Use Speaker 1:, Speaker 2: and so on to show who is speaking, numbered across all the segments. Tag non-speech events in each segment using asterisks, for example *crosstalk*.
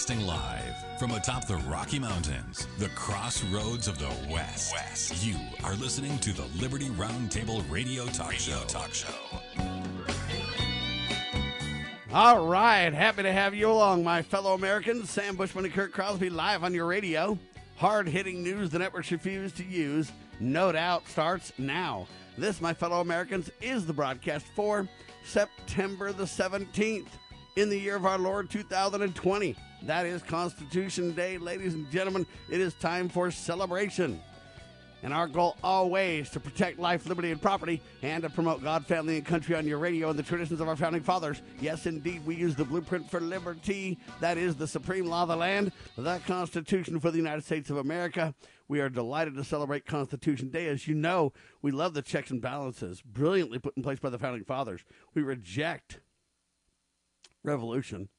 Speaker 1: Broadcasting live from atop the Rocky Mountains, the crossroads of the West. West. You are listening to the Liberty Roundtable Radio Talk radio Show. Talk Show.
Speaker 2: All right, happy to have you along, my fellow Americans. Sam Bushman and Kurt Crosby live on your radio. Hard hitting news the networks refuse to use. No doubt starts now. This, my fellow Americans, is the broadcast for September the 17th in the year of our Lord 2020. That is Constitution Day, ladies and gentlemen. It is time for celebration. And our goal always to protect life, liberty, and property, and to promote God, family, and country on your radio and the traditions of our founding fathers. Yes, indeed, we use the blueprint for liberty. That is the supreme law of the land, the Constitution for the United States of America. We are delighted to celebrate Constitution Day. As you know, we love the checks and balances brilliantly put in place by the founding fathers. We reject revolution.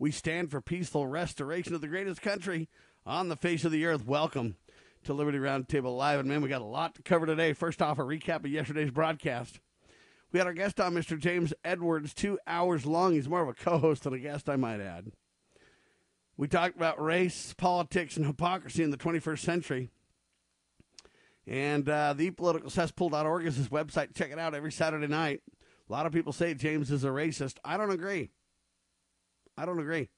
Speaker 2: We stand for peaceful restoration of the greatest country on the face of the earth. Welcome to Liberty Roundtable Live. And man, we got a lot to cover today. First off, a recap of yesterday's broadcast. We had our guest on, Mr. James Edwards, two hours long. He's more of a co host than a guest, I might add. We talked about race, politics, and hypocrisy in the 21st century. And uh, thepoliticalcesspool.org is his website. Check it out every Saturday night. A lot of people say James is a racist. I don't agree. I don't agree.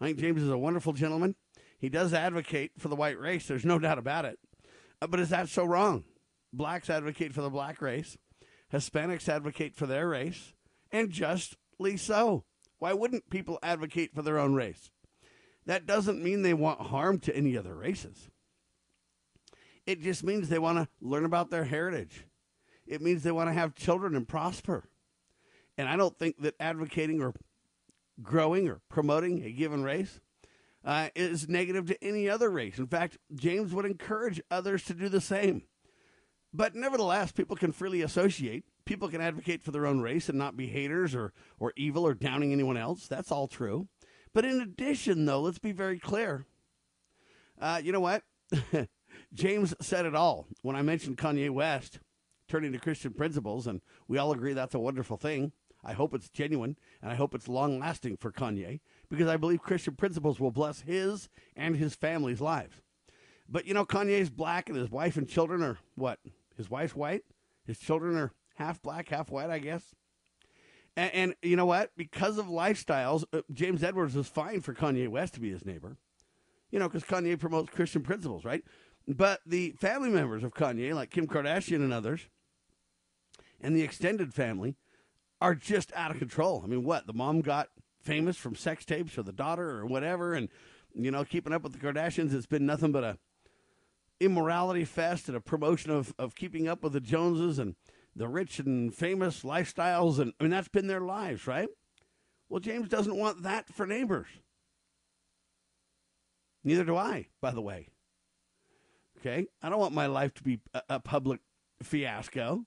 Speaker 2: I think James is a wonderful gentleman. He does advocate for the white race. There's no doubt about it. Uh, but is that so wrong? Blacks advocate for the black race. Hispanics advocate for their race. And justly so. Why wouldn't people advocate for their own race? That doesn't mean they want harm to any other races. It just means they want to learn about their heritage. It means they want to have children and prosper. And I don't think that advocating or growing or promoting a given race uh, is negative to any other race. In fact, James would encourage others to do the same. But nevertheless, people can freely associate. People can advocate for their own race and not be haters or, or evil or downing anyone else. That's all true. But in addition, though, let's be very clear. Uh, you know what? *laughs* James said it all when I mentioned Kanye West turning to Christian principles, and we all agree that's a wonderful thing. I hope it's genuine and I hope it's long lasting for Kanye because I believe Christian principles will bless his and his family's lives. But you know, Kanye's black and his wife and children are what? His wife's white? His children are half black, half white, I guess. And, and you know what? Because of lifestyles, uh, James Edwards is fine for Kanye West to be his neighbor. You know, because Kanye promotes Christian principles, right? But the family members of Kanye, like Kim Kardashian and others, and the extended family, are just out of control. I mean, what? The mom got famous from sex tapes or the daughter or whatever and you know, keeping up with the Kardashians, it's been nothing but a immorality fest and a promotion of, of keeping up with the Joneses and the rich and famous lifestyles and I mean that's been their lives, right? Well, James doesn't want that for neighbors. Neither do I, by the way. Okay? I don't want my life to be a, a public fiasco.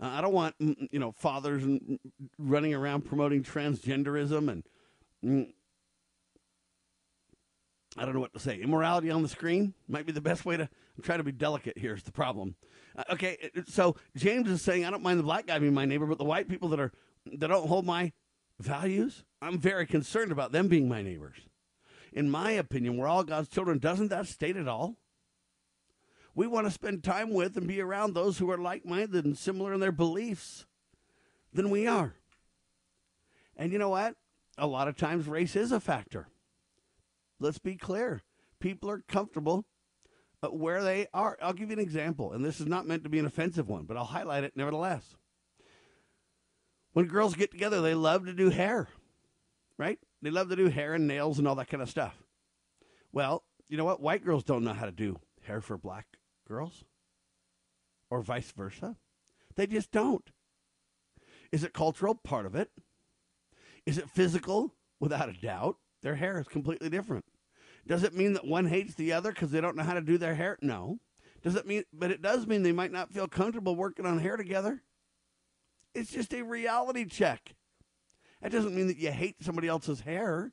Speaker 2: Uh, I don't want you know fathers running around promoting transgenderism and mm, I don't know what to say. Immorality on the screen might be the best way to. I'm trying to be delicate. Here's the problem. Uh, okay, so James is saying I don't mind the black guy being my neighbor, but the white people that are that don't hold my values, I'm very concerned about them being my neighbors. In my opinion, we're all God's children. Doesn't that state it all? We want to spend time with and be around those who are like minded and similar in their beliefs than we are. And you know what? A lot of times race is a factor. Let's be clear. People are comfortable uh, where they are. I'll give you an example, and this is not meant to be an offensive one, but I'll highlight it nevertheless. When girls get together, they love to do hair, right? They love to do hair and nails and all that kind of stuff. Well, you know what? White girls don't know how to do hair for black girls? Or vice versa? They just don't. Is it cultural? Part of it. Is it physical? Without a doubt. Their hair is completely different. Does it mean that one hates the other because they don't know how to do their hair? No. Does it mean, but it does mean they might not feel comfortable working on hair together? It's just a reality check. That doesn't mean that you hate somebody else's hair.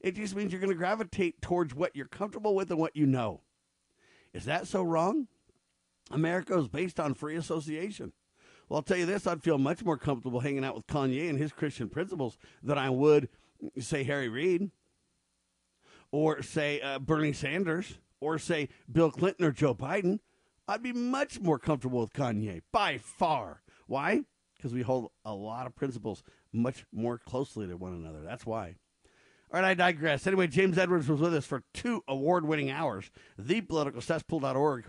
Speaker 2: It just means you're going to gravitate towards what you're comfortable with and what you know. Is that so wrong? America is based on free association. Well, I'll tell you this I'd feel much more comfortable hanging out with Kanye and his Christian principles than I would, say, Harry Reid. or say uh, Bernie Sanders, or say Bill Clinton or Joe Biden, I'd be much more comfortable with Kanye by far. Why? Because we hold a lot of principles much more closely to one another. That's why. All right, I digress. Anyway, James Edwards was with us for two award winning hours. ThePoliticalCesspool.org.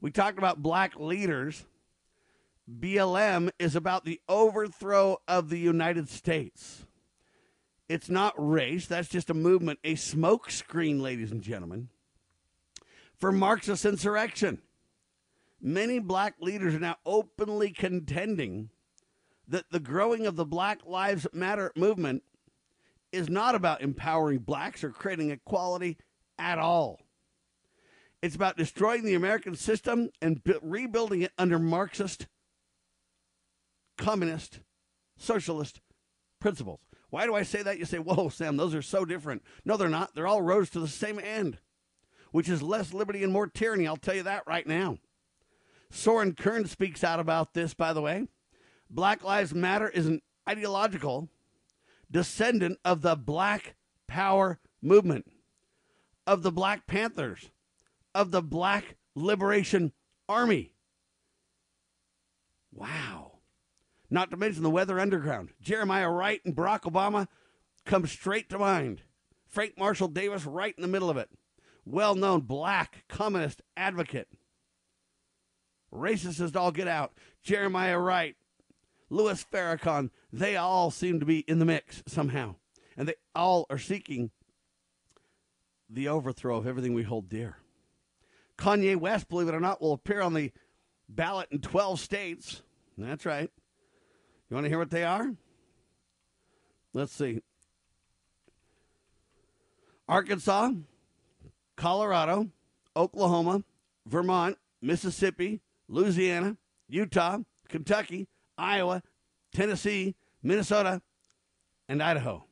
Speaker 2: We talked about black leaders. BLM is about the overthrow of the United States. It's not race, that's just a movement, a smokescreen, ladies and gentlemen, for Marxist insurrection. Many black leaders are now openly contending that the growing of the Black Lives Matter movement is not about empowering blacks or creating equality at all. It's about destroying the American system and bu- rebuilding it under Marxist, communist, socialist principles. Why do I say that? You say, whoa, Sam, those are so different. No, they're not. They're all roads to the same end, which is less liberty and more tyranny. I'll tell you that right now. Soren Kern speaks out about this, by the way. Black Lives Matter is an ideological descendant of the Black Power movement, of the Black Panthers, of the Black Liberation Army. Wow. Not to mention the Weather Underground. Jeremiah Wright and Barack Obama come straight to mind. Frank Marshall Davis right in the middle of it. Well known black communist advocate. Racist as all get out. Jeremiah Wright, Louis Farrakhan, they all seem to be in the mix somehow. And they all are seeking the overthrow of everything we hold dear. Kanye West, believe it or not, will appear on the ballot in 12 states. That's right. You want to hear what they are? Let's see Arkansas, Colorado, Oklahoma, Vermont, Mississippi, Louisiana, Utah, Kentucky, Iowa, Tennessee, Minnesota, and Idaho.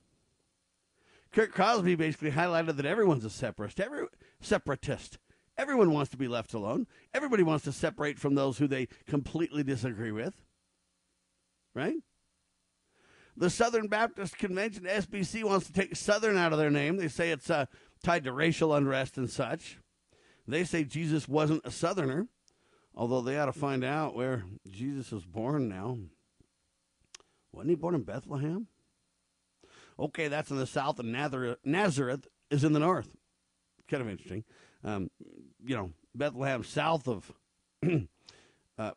Speaker 2: Kurt Crosby basically highlighted that everyone's a separatist. Every separatist. Everyone wants to be left alone. Everybody wants to separate from those who they completely disagree with. Right? The Southern Baptist Convention, SBC, wants to take Southern out of their name. They say it's uh, tied to racial unrest and such. They say Jesus wasn't a Southerner, although they ought to find out where Jesus was born now. Wasn't he born in Bethlehem? Okay, that's in the south, and Nazareth, is in the north. Kind of interesting. Um, you know, Bethlehem south of *clears throat* uh,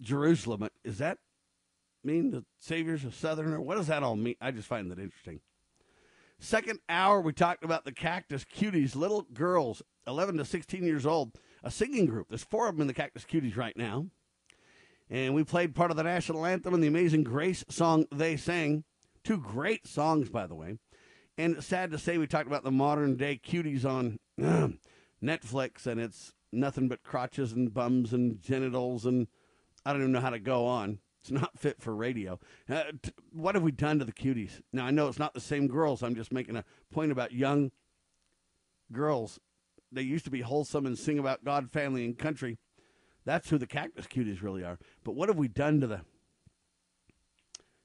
Speaker 2: Jerusalem. Is that mean the Savior's a Southerner? What does that all mean? I just find that interesting. Second hour, we talked about the Cactus Cuties, little girls, 11 to 16 years old, a singing group. There's four of them in the Cactus Cuties right now. And we played part of the national anthem and the Amazing Grace song they sang. Two great songs, by the way. And it's sad to say, we talked about the modern day cuties on uh, Netflix, and it's nothing but crotches and bums and genitals, and I don't even know how to go on. It's not *laughs* fit for radio. Uh, t- what have we done to the cuties? Now, I know it's not the same girls. I'm just making a point about young girls. They used to be wholesome and sing about God, family, and country. That's who the cactus cuties really are. But what have we done to the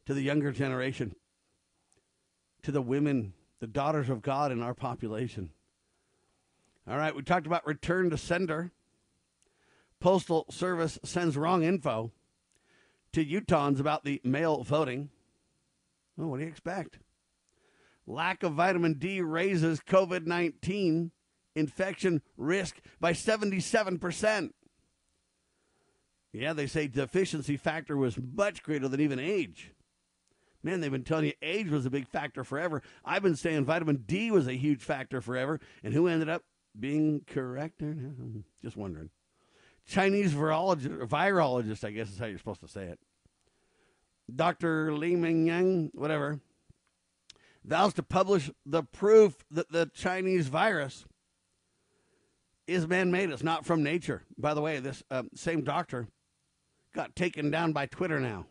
Speaker 2: to the younger generation? To the women, the daughters of God in our population. All right, we talked about return to sender. Postal Service sends wrong info to Utahns about the mail voting. Well, what do you expect? Lack of vitamin D raises COVID 19 infection risk by 77%. Yeah, they say deficiency factor was much greater than even age. Man, they've been telling you age was a big factor forever. I've been saying vitamin D was a huge factor forever. And who ended up being correct? Just wondering. Chinese virologist, virologist, I guess is how you're supposed to say it. Dr. Li-Meng Yan, whatever, vows to publish the proof that the Chinese virus is man made. It's not from nature. By the way, this uh, same doctor got taken down by Twitter now.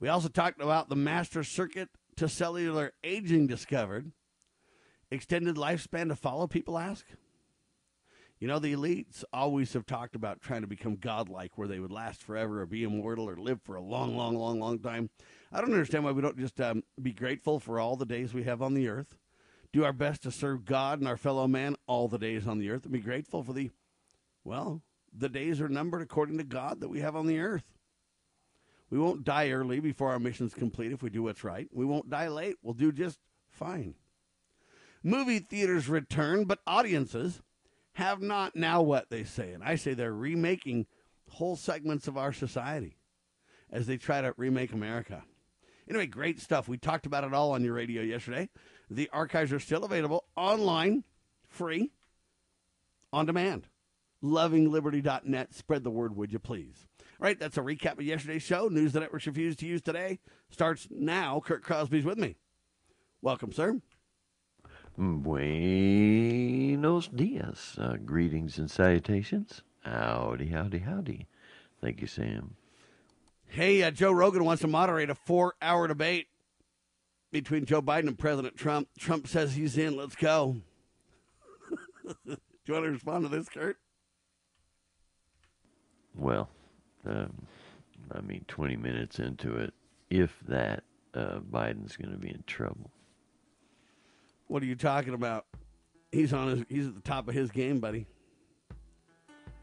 Speaker 2: We also talked about the master circuit to cellular aging discovered. Extended lifespan to follow, people ask. You know, the elites always have talked about trying to become godlike, where they would last forever or be immortal or live for a long, long, long, long time. I don't understand why we don't just um, be grateful for all the days we have on the earth. Do our best to serve God and our fellow man all the days on the earth, and be grateful for the, well, the days are numbered according to God that we have on the earth. We won't die early before our mission's complete if we do what's right. We won't die late. We'll do just fine. Movie theaters return, but audiences have not now what they say. And I say they're remaking whole segments of our society as they try to remake America. Anyway, great stuff. We talked about it all on your radio yesterday. The archives are still available online, free, on demand. LovingLiberty.net. Spread the word, would you please? All right, that's a recap of yesterday's show. News the networks refuse to use today starts now. Kurt Crosby's with me. Welcome, sir.
Speaker 3: Buenos dias. Uh, greetings and salutations. Howdy, howdy, howdy. Thank you, Sam.
Speaker 2: Hey, uh, Joe Rogan wants to moderate a four hour debate between Joe Biden and President Trump. Trump says he's in. Let's go. *laughs* Do you want to respond to this, Kurt?
Speaker 3: Well, um, I mean, 20 minutes into it, if that, uh, Biden's going to be in trouble.
Speaker 2: What are you talking about? He's on his. He's at the top of his game, buddy.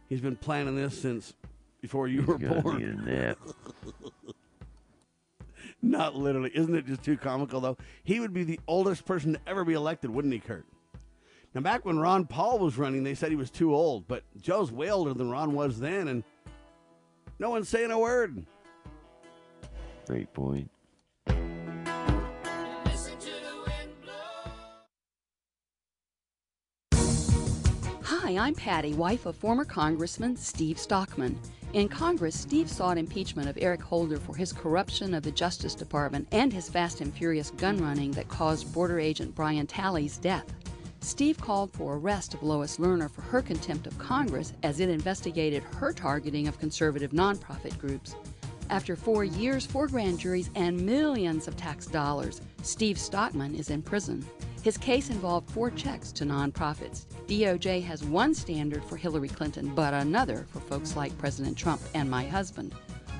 Speaker 2: He's been planning this since before you were
Speaker 3: Gonna
Speaker 2: born.
Speaker 3: need a nap.
Speaker 2: Not literally. Isn't it just too comical, though? He would be the oldest person to ever be elected, wouldn't he, Kurt? Now, back when Ron Paul was running, they said he was too old, but Joe's way older than Ron was then, and no one's saying a word.
Speaker 3: Great point.
Speaker 4: Hi, I'm Patty, wife of former Congressman Steve Stockman. In Congress, Steve sought impeachment of Eric Holder for his corruption of the Justice Department and his fast and furious gun running that caused border agent Brian Terry's death. Steve called for arrest of Lois Lerner for her contempt of Congress as it investigated her targeting of conservative nonprofit groups. After four years, four grand juries, and millions of tax dollars, Steve Stockman is in prison. His case involved four checks to nonprofits. DOJ has one standard for Hillary Clinton, but another for folks like President Trump and my husband.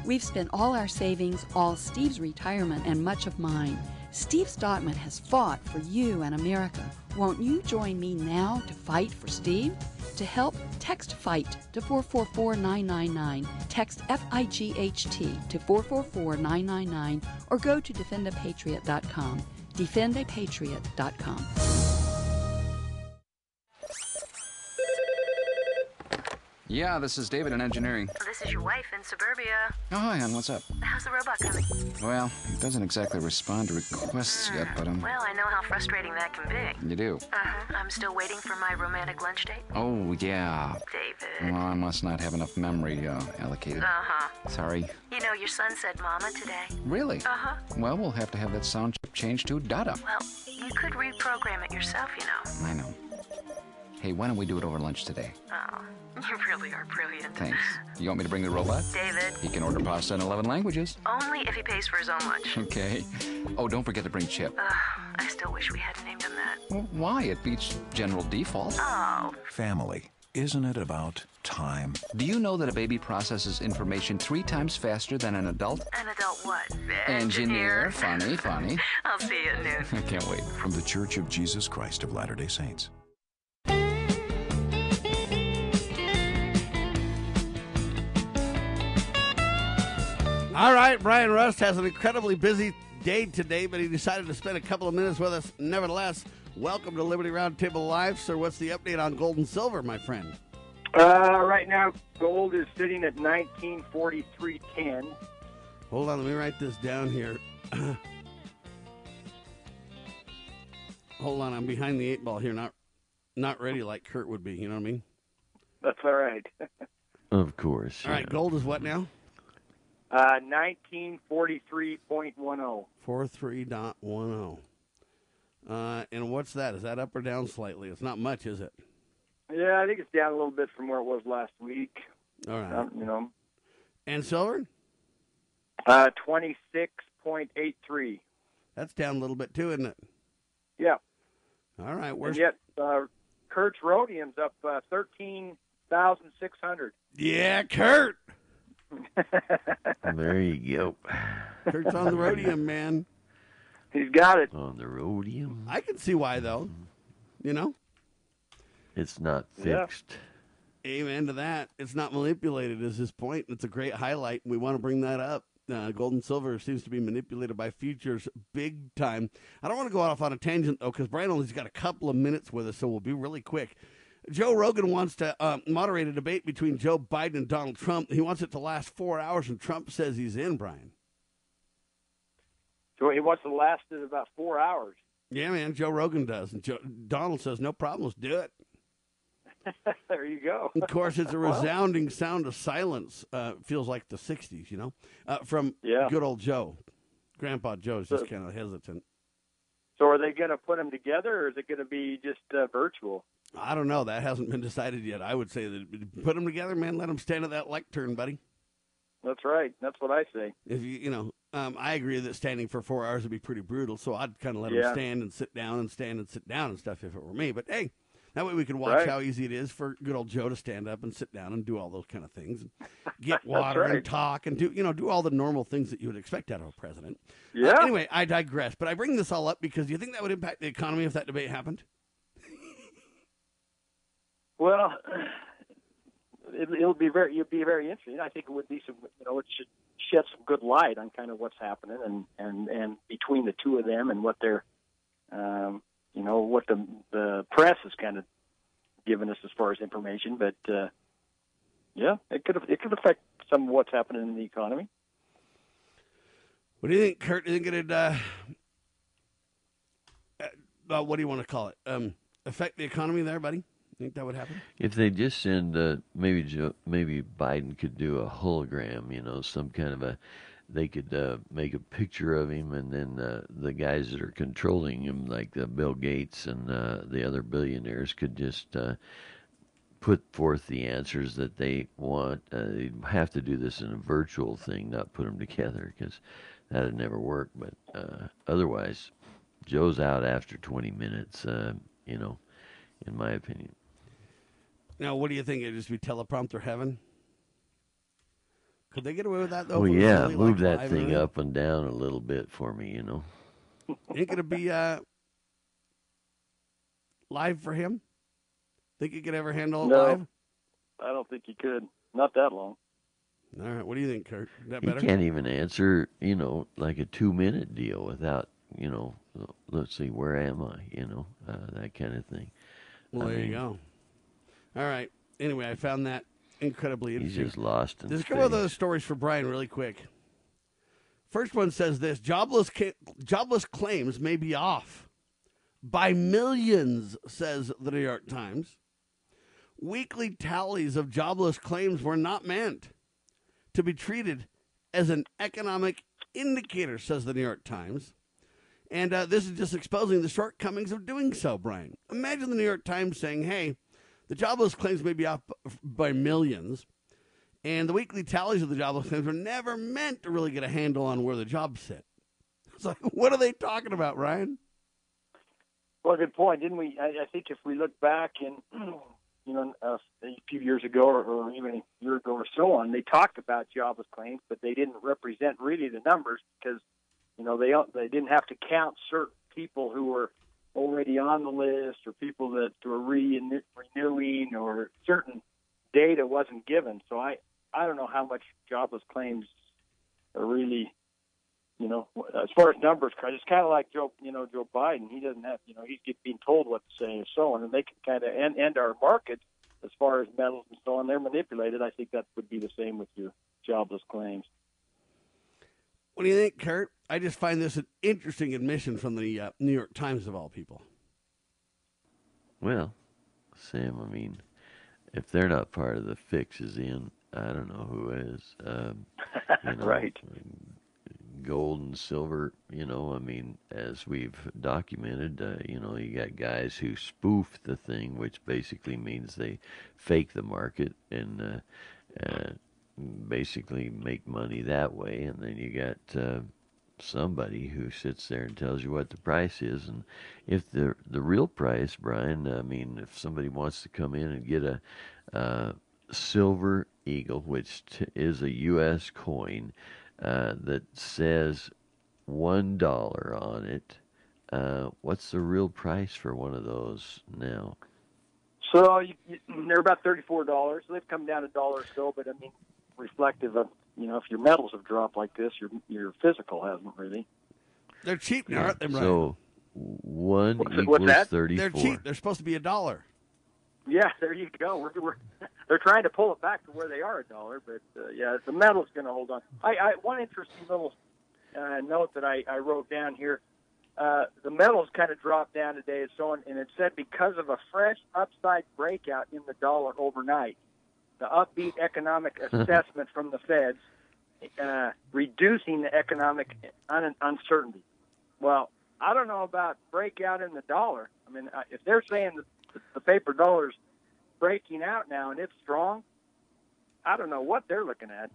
Speaker 4: We've spent all our savings, all Steve's retirement, and much of mine. Steve Stockman has fought for you and America. Won't you join me now to fight for Steve? To help, text FIGHT to 444999, Text F I G H T to 444999, or go to defendapatriot.com. Defendapatriot.com.
Speaker 5: Yeah, this is David in engineering.
Speaker 6: This is your wife in suburbia.
Speaker 5: Oh, hi, hon. What's up?
Speaker 6: How's the robot coming?
Speaker 5: Well, it doesn't exactly respond to requests yet, but um,
Speaker 6: Well, I know how frustrating that can be.
Speaker 5: you do.
Speaker 6: Uh-huh. I'm still waiting for my romantic lunch date.
Speaker 5: Oh, yeah.
Speaker 6: David.
Speaker 5: Well, I must not have enough memory uh, allocated.
Speaker 6: Uh-huh.
Speaker 5: Sorry.
Speaker 6: You know, your son said mama today.
Speaker 5: Really?
Speaker 6: Uh-huh.
Speaker 5: Well, we'll have to have that sound chip changed to Dada.
Speaker 6: Well, you could reprogram it yourself, you know.
Speaker 5: I know. Hey, why don't we do it over lunch today?
Speaker 6: Oh, you really are brilliant.
Speaker 5: Thanks. You want me to bring the robot?
Speaker 6: David,
Speaker 5: He can order pasta in 11 languages.
Speaker 6: only if he pays for his own lunch.
Speaker 5: Okay. Oh, don't forget to bring Chip.
Speaker 6: Ugh, I still wish we hadn't named him that.
Speaker 5: Well, why? It beats general default.
Speaker 6: Oh,
Speaker 1: Family. Isn't it about time?
Speaker 5: Do you know that a baby processes information three times faster than an adult?
Speaker 6: an adult what?
Speaker 5: Engineer. Funny, funny. *laughs*
Speaker 6: I'll see you at noon. *laughs*
Speaker 5: I can't wait.
Speaker 1: From the Church of Jesus Christ of Latter day Saints.
Speaker 2: All right, Brian Rust has an incredibly busy day today, but he decided to spend a couple of minutes with us. Nevertheless, welcome to Liberty Roundtable Live. Sir, what's the update on gold and silver, my friend?
Speaker 7: Uh, right now, gold is sitting at 1943.10.
Speaker 2: Hold on, let me write this down here. *clears throat* Hold on, I'm behind the eight ball here, not not ready like Kurt would be. You know what I mean?
Speaker 7: That's all right. *laughs*
Speaker 3: Of course.
Speaker 2: All right,
Speaker 3: yeah.
Speaker 2: gold is what now?
Speaker 7: Uh, 1943.10.
Speaker 2: Four three dot one zero. Uh, and what's that? Is that up or down slightly? It's not much, is it?
Speaker 7: Yeah, I think it's down a little bit from where it was last week.
Speaker 2: All right.
Speaker 7: Um, you know,
Speaker 2: and silver?
Speaker 7: uh, 26.83.
Speaker 2: That's down a little bit too, isn't it?
Speaker 7: Yeah.
Speaker 2: All right.
Speaker 7: And
Speaker 2: Where's
Speaker 7: yet, uh, Kurt's rhodium's up uh, 13,600.
Speaker 2: Yeah, Kurt. *laughs*
Speaker 3: There you go.
Speaker 2: Kurt's on the rhodium, man.
Speaker 7: He's got it.
Speaker 3: on the rhodium.
Speaker 2: I can see why though. You know,
Speaker 3: It's not
Speaker 7: Yeah.
Speaker 3: fixed.
Speaker 2: amen to that. It's not manipulated, is his point. It's a great highlight. and We want to bring that up. Uh, gold and silver seems to be manipulated by futures big time. I don't want to go off on a tangent though, because Brian only's got a couple of minutes with us, so we'll be really quick. Joe Rogan wants to uh, moderate a debate between Joe Biden and Donald Trump. He wants it to last four hours, and Trump says he's in. Brian.
Speaker 7: So he wants to last it about four hours.
Speaker 2: Yeah, man. Joe Rogan does, and Joe, Donald says no problem. Let's do it. *laughs*
Speaker 7: there you go.
Speaker 2: Of course, it's a *laughs* resounding sound of silence. Uh, feels like the '60s, you know, uh, from
Speaker 7: Yeah.
Speaker 2: good old Joe. Grandpa Joe's just
Speaker 7: So-
Speaker 2: kind of hesitant.
Speaker 7: So are they going to put them together, or is it going to be just uh, virtual?
Speaker 2: I don't know. That hasn't been *laughs* decided yet. I would say that put them together, man. Let them stand at that lectern, buddy.
Speaker 7: That's right. That's what I say.
Speaker 2: If you, you know, um, I agree that standing for four hours would be pretty brutal. So I'd kind of let
Speaker 7: Yeah.
Speaker 2: them stand and sit down and stand and sit down and stuff if it were me. But hey, that way we could watch
Speaker 7: Right.
Speaker 2: how easy it is for good old Joe to stand up and sit down and do all those kind of things, and *laughs* get water and talk and do you know do all the normal things that you would expect out of a president. Uh,
Speaker 7: Yeah.
Speaker 2: anyway, I digress. But I bring this all up because do you think that would impact the economy if that debate happened?
Speaker 7: Well, *sighs* it, it'll be very it'll be very interesting. I think it would be some you know it should shed some good light on kind of what's happening and and and between the two of them and what they're um, you know what the the press has kind of given us as far as information. But uh, yeah, it could it could affect some of what's happening in the economy.
Speaker 2: What do you think, Kurt? Think it'd uh, uh, what do you want to call it? Um, affect the economy there, buddy? Think that would happen?
Speaker 3: If they just send, uh, maybe Joe, maybe Biden could do a hologram, you know, some kind of a, they could uh, make a picture of him, and then uh, the guys that are controlling him, like uh, Bill Gates and uh, the other billionaires, could just uh, put forth the answers that they want. Uh, they'd have to do this in a virtual thing, not put them together, because that'd never work. But otherwise, Joe's out after 20 minutes, you know, in my opinion.
Speaker 2: Now, what do you think? It'd just be teleprompter heaven? Could they get away with that though?
Speaker 3: Oh
Speaker 2: if
Speaker 3: yeah,
Speaker 2: really,
Speaker 3: move
Speaker 2: like,
Speaker 3: that thing up and down a little bit for me, you know.
Speaker 2: Ain't gonna be uh, live for him? Think he could ever handle it
Speaker 7: No.
Speaker 2: live?
Speaker 7: I don't think you could. Not that long.
Speaker 2: All right. What do you think, Kurt? Is that
Speaker 3: He can't even answer, you know, like a two-minute deal without, you know, let's see, where am I, you know, uh, that kind of thing.
Speaker 2: Well,
Speaker 3: I
Speaker 2: there you go. All right. Anyway, I found that incredibly
Speaker 3: He's
Speaker 2: interesting.
Speaker 3: just lost in
Speaker 2: There's a couple of those stories for Brian really quick. First one says this jobless ca- jobless claims may be off by millions, says the New York Times. Weekly tallies of jobless claims were not meant to be treated as an economic indicator, says the New York Times. And uh, this is just exposing the shortcomings of doing so, Brian. Imagine the New York Times saying, hey, the jobless claims may be off by millions, and the weekly tallies of the jobless claims were never meant to really get a handle on where the jobs sit. *laughs* It's like, what are they talking about, Ryan?
Speaker 7: Well, good point. Didn't we? I, I think if we look back in, *clears throat* you know, a few years ago or, or even a year ago or so on, they talked about jobless claims, but they didn't represent really the numbers because, you know, they they didn't have to count certain people who were already on the list or people that were re- renewing or certain data wasn't given. So I I don't know how much jobless claims are really you know, as far as numbers, it's kind of like Joe, you know, Joe Biden. He doesn't have, you know, he's being told what to say and so on, and they can kind of end, and our market as far as metals and so on, they're manipulated. I think that would be the same with your jobless claims.
Speaker 2: What do you think, Kurt? I just find this an interesting admission from the uh, New York Times, of all people.
Speaker 3: Well, Sam, I mean, if they're not part of the fix is in, I don't know who is. Um, you *laughs* know,
Speaker 7: Right.
Speaker 3: Gold and silver, you know, I mean, as we've documented, uh, you know, you got guys who spoof the thing, which basically means they fake the market and uh, uh, basically make money that way. And then you got uh, somebody who sits there and tells you what the price is. And if the the real price, Brian, I mean, if somebody wants to come in and get a uh, silver eagle, which t- is a U.S. coin uh, that says one dollar on it. Uh, what's the real price for one of those now?
Speaker 7: So you, you, they're about thirty-four dollars. They've come down a dollar or so, but I mean, reflective of you know, if your metals have dropped like this, your your physical hasn't really.
Speaker 2: They're cheap now, aren't they? Brian?
Speaker 3: So one
Speaker 7: what's,
Speaker 3: equals
Speaker 7: what's
Speaker 3: thirty-four.
Speaker 2: They're cheap. They're supposed to be a dollar.
Speaker 7: Yeah, *laughs* there you go. We're, we're they're trying to pull it back to where they are a dollar, but uh, yeah, the metal's going to hold on. I, I one interesting little uh, note that I, I wrote down here. Uh, the metals kind of dropped down today and so on, and it said because of a fresh upside breakout in the dollar overnight, the upbeat economic *laughs* assessment from the Feds, uh, reducing the economic un- uncertainty. Well, I don't know about breakout in the dollar. I mean, uh, if they're saying that the paper dollar's breaking out now and it's strong, I don't know what they're looking at.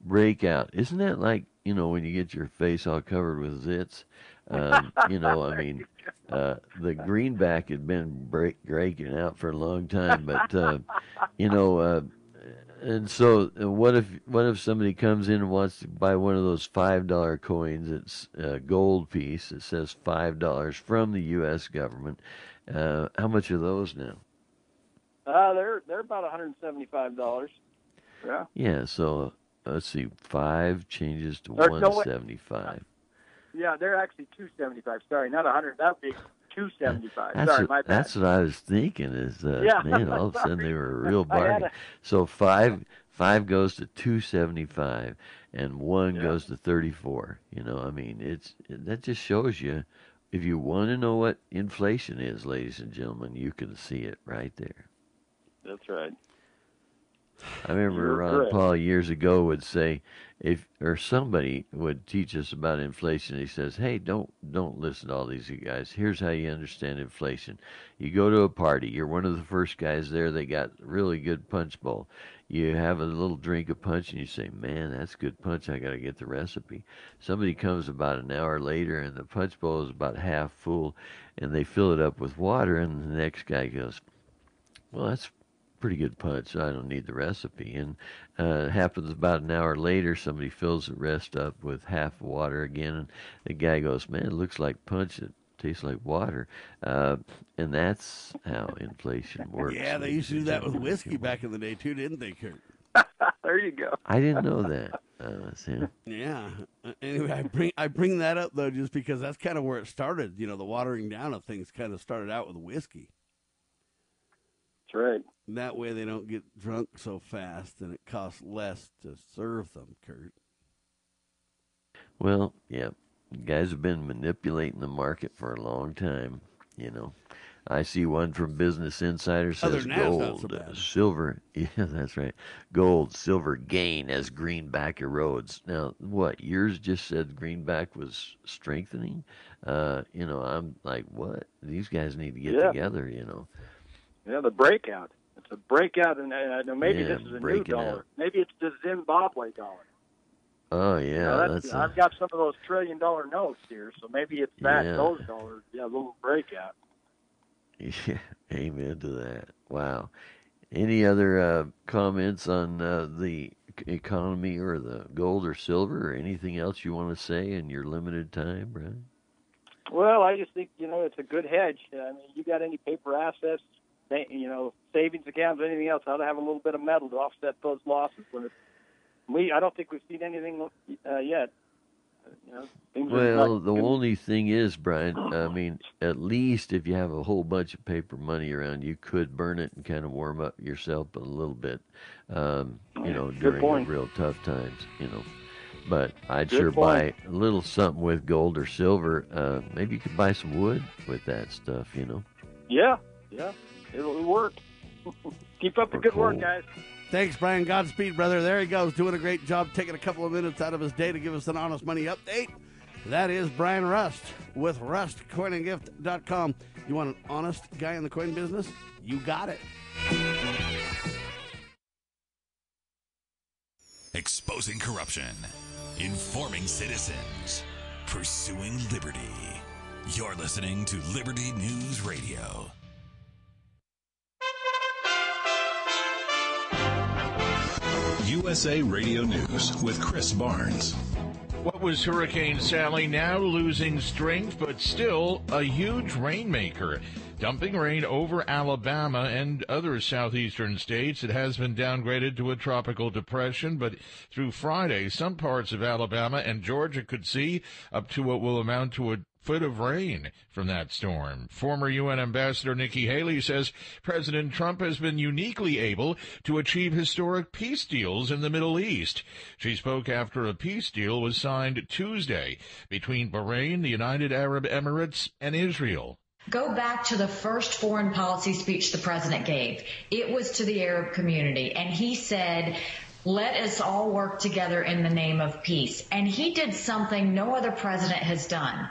Speaker 3: breakout. Isn't that like you know when you get your face all covered with zits? Um, *laughs* you know, I mean, uh, the greenback had been break, breaking out for a long time, but uh, you know, uh, and so uh, what if what if somebody comes in and wants to buy one of those five dollar coins? It's a gold piece. It says five dollars from the U.S. government. Uh, how much are those now?
Speaker 7: Uh, they're they're about one hundred seventy five dollars. Yeah.
Speaker 3: Yeah, so uh, let's see, five changes to
Speaker 7: no,
Speaker 3: one seventy five.
Speaker 7: Yeah, they're actually two seventy five. Sorry, not a hundred. That would be two seventy five.
Speaker 3: That's
Speaker 7: Sorry,
Speaker 3: what,
Speaker 7: my bad.
Speaker 3: that's what I was thinking. Is uh,
Speaker 7: Yeah.
Speaker 3: man, all of a sudden they were a *laughs* real bargain.
Speaker 7: a-
Speaker 3: So five five goes to two seventy five, and one
Speaker 7: Yeah.
Speaker 3: goes to thirty four. You know, I mean, it's that just shows you. If you want to know what inflation is, ladies and gentlemen, you can see it right there.
Speaker 7: That's right.
Speaker 3: I remember Ron uh,
Speaker 7: correct.
Speaker 3: Paul years ago would say, if or somebody would teach us about inflation. He says, "Hey, don't don't listen to all these guys. Here's how you understand inflation. You go to a party. You're one of the first guys there. They got really good punch bowl. You have a little drink of punch, and you say, "Man, that's good punch. I got to get the recipe." Somebody comes about an hour later, and the punch bowl is about half full, and they fill it up with water, and the next guy goes, "Well, that's pretty good punch. I don't need the recipe. And uh, it happens about an hour later, somebody fills the rest up with half water again, and the guy goes, "Man, it looks like punch. It tastes like water." Uh, and that's how inflation *laughs* works.
Speaker 2: Yeah, they used to do that with whiskey back in the day too, didn't they, Kurt? *laughs*
Speaker 7: There you go.
Speaker 3: I didn't know that. Uh, Sam.
Speaker 2: Yeah. Anyway, I bring I bring that up though, just because that's kind of where it started. You know, the watering down of things kind of started out with whiskey.
Speaker 7: That's right.
Speaker 2: That way, they don't get drunk so fast, and it costs less to serve them. Kurt.
Speaker 3: Well, yeah, guys have been manipulating the market for a long time. You know, I see one from Business Insider says
Speaker 2: than that, it's not
Speaker 3: gold,
Speaker 2: so
Speaker 3: silver. *laughs* Yeah, that's right. Gold, silver gain as greenback erodes. Now, what? Yours just said greenback was strengthening. Uh, you know, I'm like, what? These guys need to get
Speaker 7: Yeah.
Speaker 3: together. You know.
Speaker 7: Yeah, the breakout. It's a breakout, and uh, maybe
Speaker 3: Yeah,
Speaker 7: this is a new dollar.
Speaker 3: out.
Speaker 7: Maybe it's the Zimbabwe dollar.
Speaker 3: Oh yeah,
Speaker 7: Now, that's,
Speaker 3: that's. a-
Speaker 7: I've got some of those trillion dollar notes here, so maybe it's that
Speaker 3: Yeah.
Speaker 7: those dollars. Yeah, a little breakout. *laughs*
Speaker 3: Yeah, amen to that. Wow. Any other uh, comments on uh, the economy or the gold or silver or anything else you want to say in your limited time, Brian?
Speaker 7: Well, I just think you know it's a good hedge. I mean, you got any paper assets, you know, savings accounts, or anything else, ought to have a little bit of metal to offset those losses. When it's, we, I don't think we've seen anything uh, yet. You know,
Speaker 3: Well, the only thing is, Brian, I mean, at least if you have a whole bunch of paper money around, you could burn it and kind of warm up yourself a little bit, um, you know,
Speaker 7: Good
Speaker 3: during the real tough times, you know. But I'd
Speaker 7: Good
Speaker 3: sure
Speaker 7: point.
Speaker 3: buy a little something with gold or silver. Uh, maybe you could buy some wood with that stuff, you know.
Speaker 7: Yeah, yeah, it'll, it'll work. *laughs* Keep up the
Speaker 3: Or
Speaker 7: good work, guys.
Speaker 2: Thanks, Brian. Godspeed, brother. There he goes, doing a great job, taking a couple of minutes out of his day to give us an honest money update. That is Brian Rust with rustcoinandgift.com. You want an honest guy in the coin business? You got it.
Speaker 1: Exposing corruption, informing citizens, pursuing liberty. You're listening to Liberty News Radio.
Speaker 8: USA Radio News with Chris Barnes. What was Hurricane Sally now losing strength, but still a huge rainmaker? Dumping rain over Alabama and other southeastern states. It has been downgraded to a tropical depression, but through Friday, some parts of Alabama and Georgia could see up to what will amount to a foot of rain from that storm. Former UN Ambassador Nikki Haley says President Trump has been uniquely able to achieve historic peace deals in the Middle East. She spoke after a peace deal was signed Tuesday between Bahrain, the United Arab Emirates, and Israel.
Speaker 9: Go back to the first foreign policy speech the president gave. It was to the Arab community, and he said, let us all work together in the name of peace. And he did something no other president has done.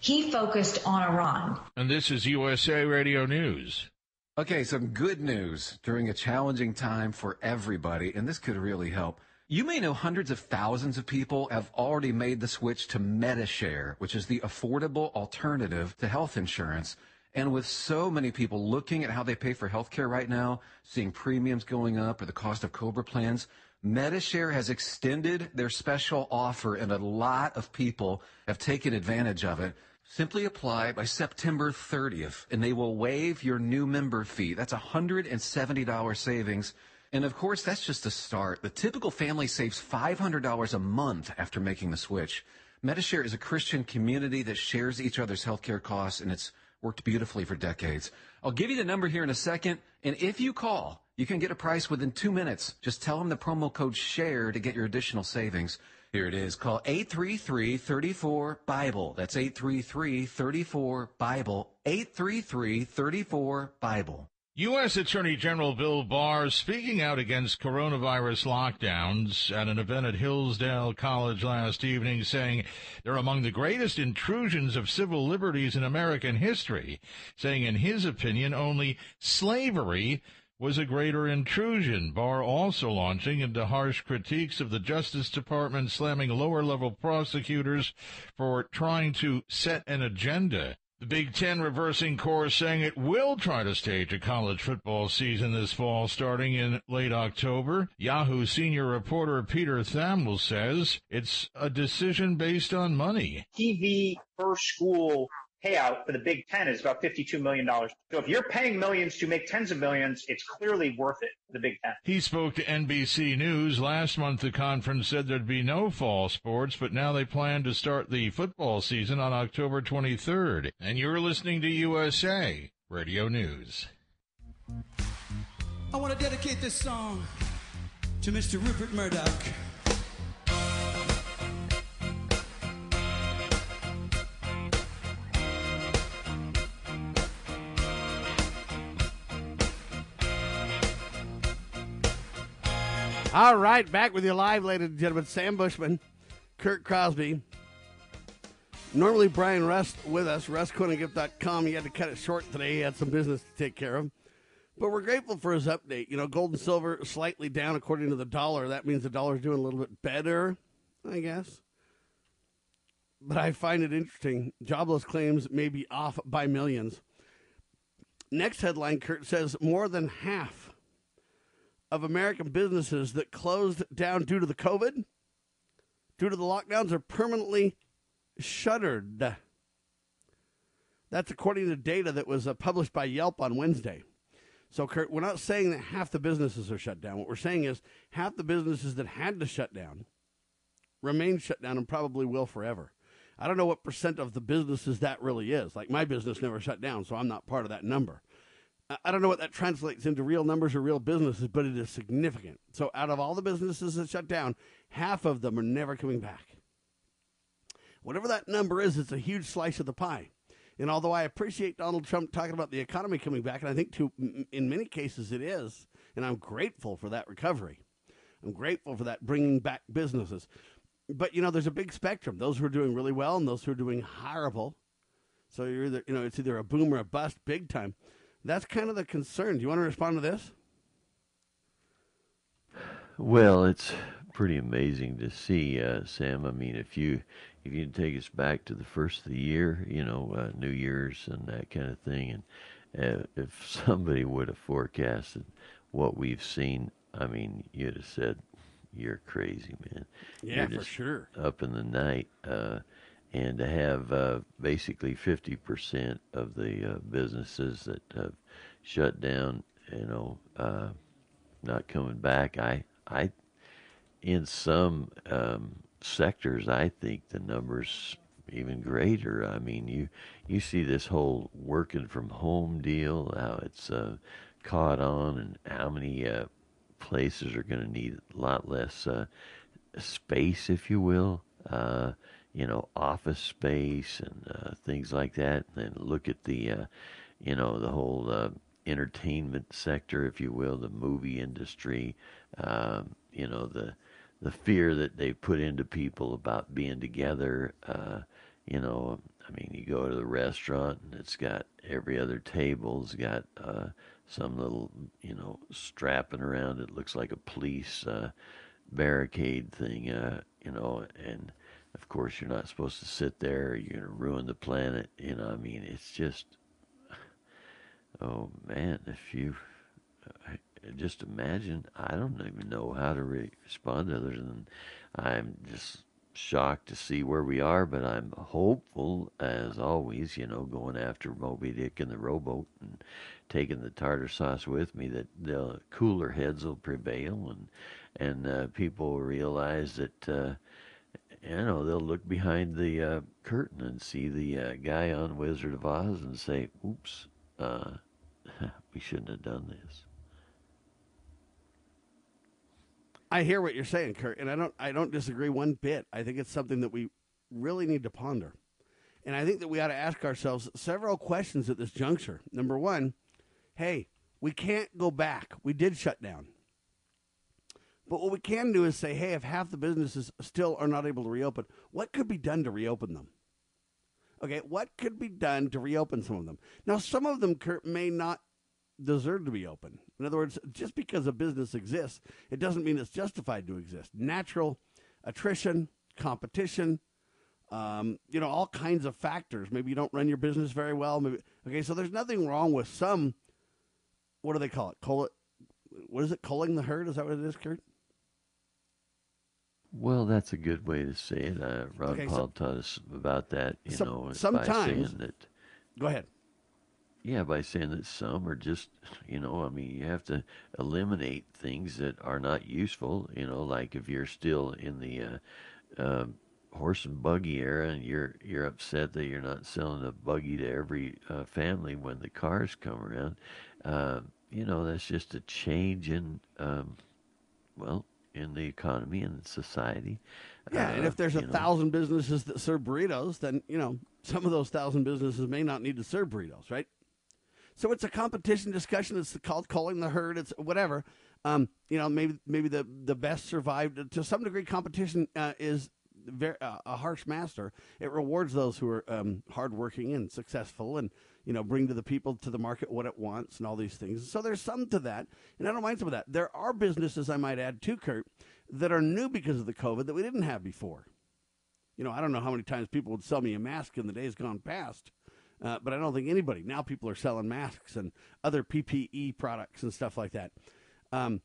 Speaker 9: He focused on Iran.
Speaker 8: And this is USA Radio News.
Speaker 10: Okay, some good news during a challenging time for everybody, and this could really help. You may know hundreds of thousands of people have already made the switch to Medi-Share, which is the affordable alternative to health insurance. And with so many people looking at how they pay for healthcare right now, seeing premiums going up or the cost of COBRA plans, Medi-Share has extended their special offer and a lot of people have taken advantage of it. Simply apply by September 30th and they will waive your new member fee. That's $170 savings. And of course, that's just the start. The typical family saves $500 a month after making the switch. Medi-Share is a Christian community that shares each other's healthcare costs and it's worked beautifully for decades. I'll give you the number here in a second. And if you call, you can get a price within two minutes. Just tell them the promo code SHARE to get your additional savings. Here it is. Call 833-34-BIBLE. That's 833-34-BIBLE. 833-34-BIBLE.
Speaker 8: U.S. Attorney General Bill Barr speaking out against coronavirus lockdowns at an event at Hillsdale College last evening, saying they're among the greatest intrusions of civil liberties in American history, saying in his opinion only slavery was a greater intrusion. Barr also launching into harsh critiques of the Justice Department, slamming lower level prosecutors for trying to set an agenda. The Big Ten reversing course saying it will try to stage a college football season this fall starting in late October. Yahoo senior reporter Peter Thamel says it's a decision based on money.
Speaker 11: TV per school payout for the Big Ten is about $52 million. So if you're paying millions to make tens of millions, it's clearly worth it, the Big Ten.
Speaker 8: He spoke to NBC News. Last month, the conference said there'd be no fall sports, but now they plan to start the football season on October 23rd. And you're listening to USA Radio News.
Speaker 12: I want to dedicate this song to Mr. Rupert Murdoch.
Speaker 2: All right, back with you live, ladies and gentlemen. Sam Bushman, Kurt Crosby. Normally, Brian Rust with us, rustcoinandgift.com. He had to cut it short today. He had some business to take care of. But we're grateful for his update. You know, gold and silver slightly down according to the dollar. That means the dollar's doing a little bit better, I guess. But I find it interesting. Jobless claims may be off by millions. Next headline, Kurt says more than half of American businesses that closed down due to the COVID, due to the lockdowns, are permanently shuttered. That's according to data that was uh, published by Yelp on Wednesday. So, Kurt, we're not saying that half the businesses are shut down. What we're saying is half the businesses that had to shut down remain shut down and probably will forever. I don't know what percent of the businesses that really is. Like my business never shut down, so I'm not part of that number. I don't know what that translates into real numbers or real businesses, but it is significant. So, out of all the businesses that shut down, half of them are never coming back. Whatever that number is, it's a huge slice of the pie. And although I appreciate Donald Trump talking about the economy coming back, and I think to, in many cases it is, and I'm grateful for that recovery. I'm grateful for that bringing back businesses. But you know, there's a big spectrum. Those who are doing really well and those who are doing horrible. So you're either, you know, it's either a boom or a bust, big time. That's kind of the concern. Do you want to respond to this?
Speaker 3: Well, it's pretty amazing to see, uh, Sam. I mean, if you if you take us back to the first of the year, you know, uh, New Year's and that kind of thing, and uh, if *laughs* somebody would have forecasted what we've seen, I mean, you'd have said you're crazy, man.
Speaker 2: Yeah,
Speaker 3: You're
Speaker 2: for sure.
Speaker 3: Up in the night, uh, and to have uh, basically fifty percent of the uh, businesses that have shut down, you know, uh, not coming back. I, I, in some um, sectors, I think the numbers even greater. I mean, you you see this whole working from home deal, how it's uh, caught on, and how many uh, places are going to need a lot less uh, space, if you will. You know, office space and uh, things like that. And look at the, uh, you know, the whole uh, entertainment sector, if you will, the movie industry. Um, you know, the the fear that they put into people about being together. Uh, you know, I mean, you go to the restaurant and it's got every other table's got uh, some little, you know, strapping around it looks like a police uh, barricade thing. You know, and of course you're not supposed to sit there. You're gonna ruin the planet. You know, I mean, it's just, *sighs* oh man, if you. Just imagine. I don't even know how to re- respond other than I'm just shocked to see where we are, but I'm hopeful, as always, you know, going after Moby Dick and the rowboat and taking the tartar sauce with me, that the cooler heads will prevail and and uh, people will realize that. Uh, you know, they'll look behind the uh, curtain and see the uh, guy on Wizard of Oz and say, "Oops, uh, *laughs* we shouldn't have done this."
Speaker 2: I hear what you're saying, Kurt, and I don't I don't disagree one bit. I think it's something that we really need to ponder. And I think that we ought to ask ourselves several questions at this juncture. Number one, hey, we can't go back. We did shut down. But what we can do is say, hey, if half the businesses still are not able to reopen, what could be done to reopen them? Okay, what could be done to reopen some of them? Now, some of them, may not deserve to be open. In other words, just because a business exists, it doesn't mean it's justified to exist. Natural attrition, competition, um, you know, all kinds of factors. Maybe you don't run your business very well. Maybe okay, so there's nothing wrong with some. What do they call it? Call it. What is it? Culling the herd? Is that what it is, Kurt?
Speaker 3: Well, that's a good way to say it. Uh, Ron
Speaker 2: Okay,
Speaker 3: Paul
Speaker 2: so-
Speaker 3: taught us about that. You
Speaker 2: Some-
Speaker 3: know, by
Speaker 2: sometimes-
Speaker 3: saying that.
Speaker 2: Go ahead.
Speaker 3: Yeah, by saying that some are just, you know, I mean, you have to eliminate things that are not useful. You know, like if you're still in the uh, uh, horse and buggy era, and you're you're upset that you're not selling a buggy to every uh, family when the cars come around. Uh, you know, that's just a change in, um, well, in the economy and society.
Speaker 2: Yeah, and
Speaker 3: Uh,
Speaker 2: if there's a
Speaker 3: know.
Speaker 2: thousand businesses that serve burritos, then you know some of those thousand businesses may not need to serve burritos, right? So it's a competition discussion. It's called calling the herd. It's whatever. Um, you know, maybe maybe the the best survived to some degree. Competition uh, is very, uh, a harsh master. It rewards those who are um, hardworking and successful, and you know, bring to the people to the market what it wants and all these things. So there's some to that, and I don't mind some of that. There are businesses I might add too, Kurt, that are new because of the COVID that we didn't have before. You know, I don't know how many times people would sell me a mask in the days gone past, uh, but I don't think anybody now. People are selling masks and other PPE products and stuff like that. Um,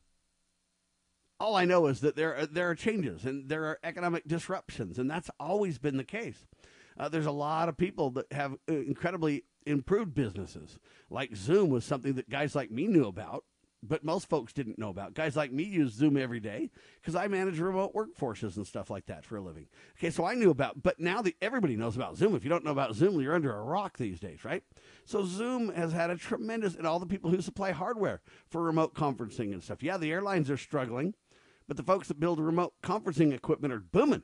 Speaker 2: all I know is that there are, there are changes and there are economic disruptions, and that's always been the case. Uh, there's a lot of people that have uh, incredibly improved businesses. Like Zoom was something that guys like me knew about, but most folks didn't know about. Guys like me use Zoom every day because I manage remote workforces and stuff like that for a living. Okay, so I knew about, but now everybody knows about Zoom. If you don't know about Zoom, you're under a rock these days, right? So Zoom has had a tremendous, and all the people who supply hardware for remote conferencing and stuff. Yeah, the airlines are struggling, but the folks that build remote conferencing equipment are booming.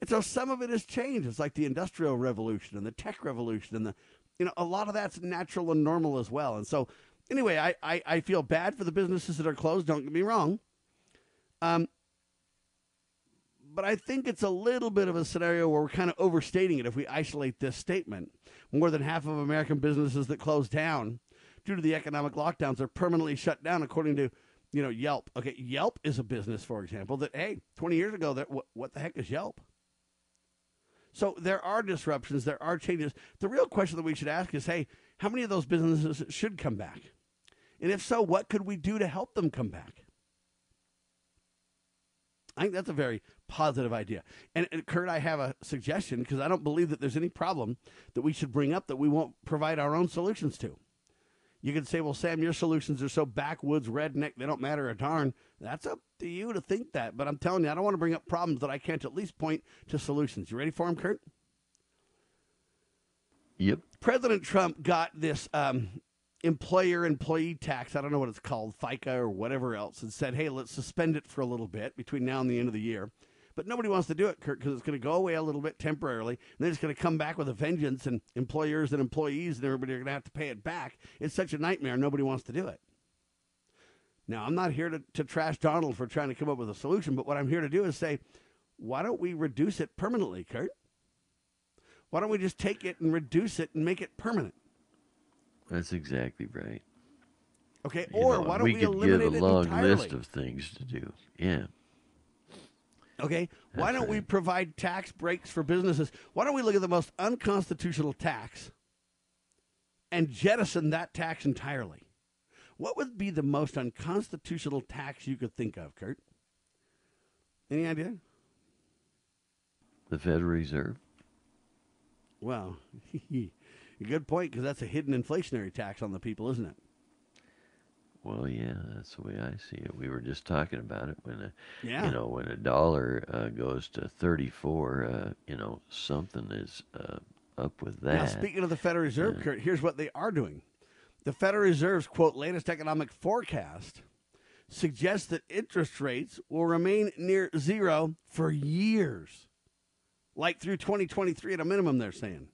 Speaker 2: And so some of it has changed. It's like the industrial revolution and the tech revolution and the, you know, a lot of that's natural and normal as well. And so, anyway, I, I, I feel bad for the businesses that are closed. Don't get me wrong. Um, but I think it's a little bit of a scenario where we're kind of overstating it if we isolate this statement. More than half of American businesses that close down due to the economic lockdowns are permanently shut down, according to you know Yelp. Okay, Yelp is a business, for example, that hey, 20 years ago, that what, what the heck is Yelp? So there are disruptions, there are changes. The real question that we should ask is, hey, how many of those businesses should come back? And if so, what could we do to help them come back? I think that's a very positive idea. And, and Kurt, I have a suggestion because I don't believe that there's any problem that we should bring up that we won't provide our own solutions to. You could say, well, Sam, your solutions are so backwoods, redneck, they don't matter a darn. That's up to you to think that. But I'm telling you, I don't want to bring up problems that I can't at least point to solutions. You ready for them, Kurt?
Speaker 3: Yep.
Speaker 2: President Trump got this um, employer employee tax, I don't know what it's called, FICA or whatever else, and said, hey, let's suspend it for a little bit between now and the end of the year. But nobody wants to do it, Kurt, because it's going to go away a little bit temporarily, and then it's going to come back with a vengeance, and employers and employees and everybody are going to have to pay it back. It's such a nightmare. Nobody wants to do it. Now, I'm not here to, to trash Donald for trying to come up with a solution, but what I'm here to do is say, why don't we reduce it permanently, Kurt? Why don't we just take it and reduce it and make it permanent?
Speaker 3: That's exactly right.
Speaker 2: Okay,
Speaker 3: You
Speaker 2: or
Speaker 3: know,
Speaker 2: why don't
Speaker 3: we
Speaker 2: we,
Speaker 3: could
Speaker 2: eliminate
Speaker 3: give a long
Speaker 2: entirely?
Speaker 3: list of things to do. Yeah.
Speaker 2: Okay, why don't we provide tax breaks for businesses? Why don't we look at the most unconstitutional tax and jettison that tax entirely? What would be the most unconstitutional tax you could think of, Kurt? Any idea?
Speaker 3: The Federal Reserve.
Speaker 2: Well, *laughs* good point because that's a hidden inflationary tax on the people, isn't it?
Speaker 3: Well, yeah, that's the way I see it. We were just talking about it when a,
Speaker 2: Yeah.
Speaker 3: you know, when a dollar uh, goes to thirty-four, uh, you know, something is uh, up with that.
Speaker 2: Now, speaking of the Federal Reserve. Kurt, here's what they are doing. The Federal Reserve's quote latest economic forecast suggests that interest rates will remain near zero for years, like through 2023 at a minimum. They're saying.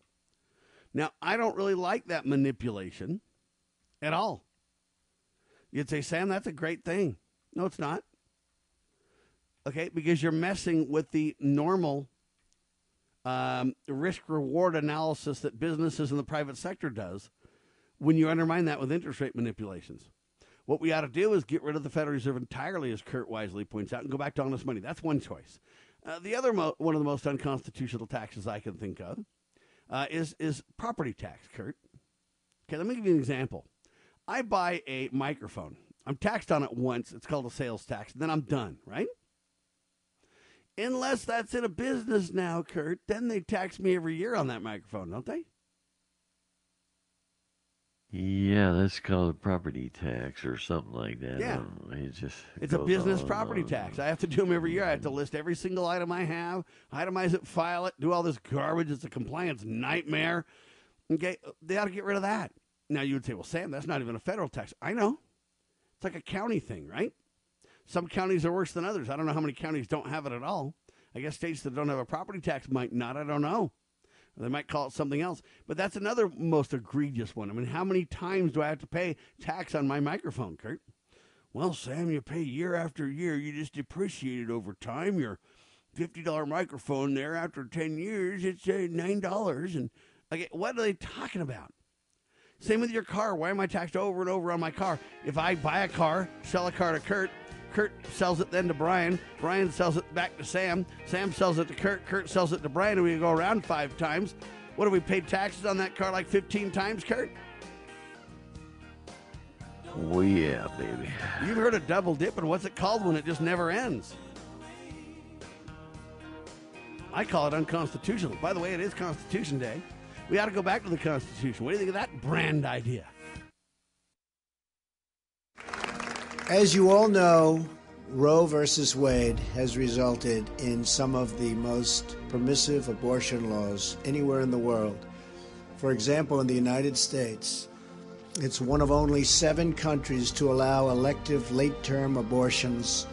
Speaker 2: Now, I don't really like that manipulation at all. You'd say, Sam, that's a great thing. No, it's not. Okay, because you're messing with the normal um, risk reward analysis that businesses in the private sector does when you undermine that with interest rate manipulations. What we ought to do is get rid of the Federal Reserve entirely, as Kurt wisely points out, and go back to honest money. That's one choice. Uh, the other, mo- one of the most unconstitutional taxes I can think of, uh, is is property tax. Kurt. Okay, let me give you an example. I buy a microphone. I'm taxed on it once. It's called a sales tax. Then I'm done. Right. Unless that's in a business now, Kurt, then they tax me every year on that microphone, don't they?
Speaker 3: Yeah, that's called a property tax or something like that.
Speaker 2: Yeah.
Speaker 3: It just
Speaker 2: It's a business
Speaker 3: on
Speaker 2: property
Speaker 3: and
Speaker 2: tax. I have to do them every year. I have to list every single item I have, itemize it, file it, do all this garbage. It's a compliance nightmare. Okay, they ought to get rid of that. Now you would say, well, Sam, that's not even a federal tax. I know. It's like a county thing, right? Some counties are worse than others. I don't know how many counties don't have it at all. I guess states that don't have a property tax might not. I don't know. They might call it something else. But that's another most egregious one. I mean, how many times do I have to pay tax on my microphone, Kurt? Well, Sam, you pay year after year. You just depreciate it over time. Your $50 microphone there after 10 years, it's uh, $9. And okay, what are they talking about? Same with your car. Why am I taxed over and over on my car? If I buy a car, sell a car to Kurt, Kurt sells it then to Brian. Brian sells it back to Sam. Sam sells it to Kurt. Kurt sells it to Brian, and we go around five times. What have we paid taxes on that car like 15 times, Kurt?
Speaker 3: Oh yeah, baby.
Speaker 2: You've heard of double dipping. What's it called when it just never ends? I call it unconstitutional. By the way, it is Constitution Day. We ought to go back to the Constitution. What do you think of that brand idea?
Speaker 13: As you all know, Roe versus Wade has resulted in some of the most permissive abortion laws anywhere in the world. For example, in the United States, it's one of only seven countries to allow elective late term abortions,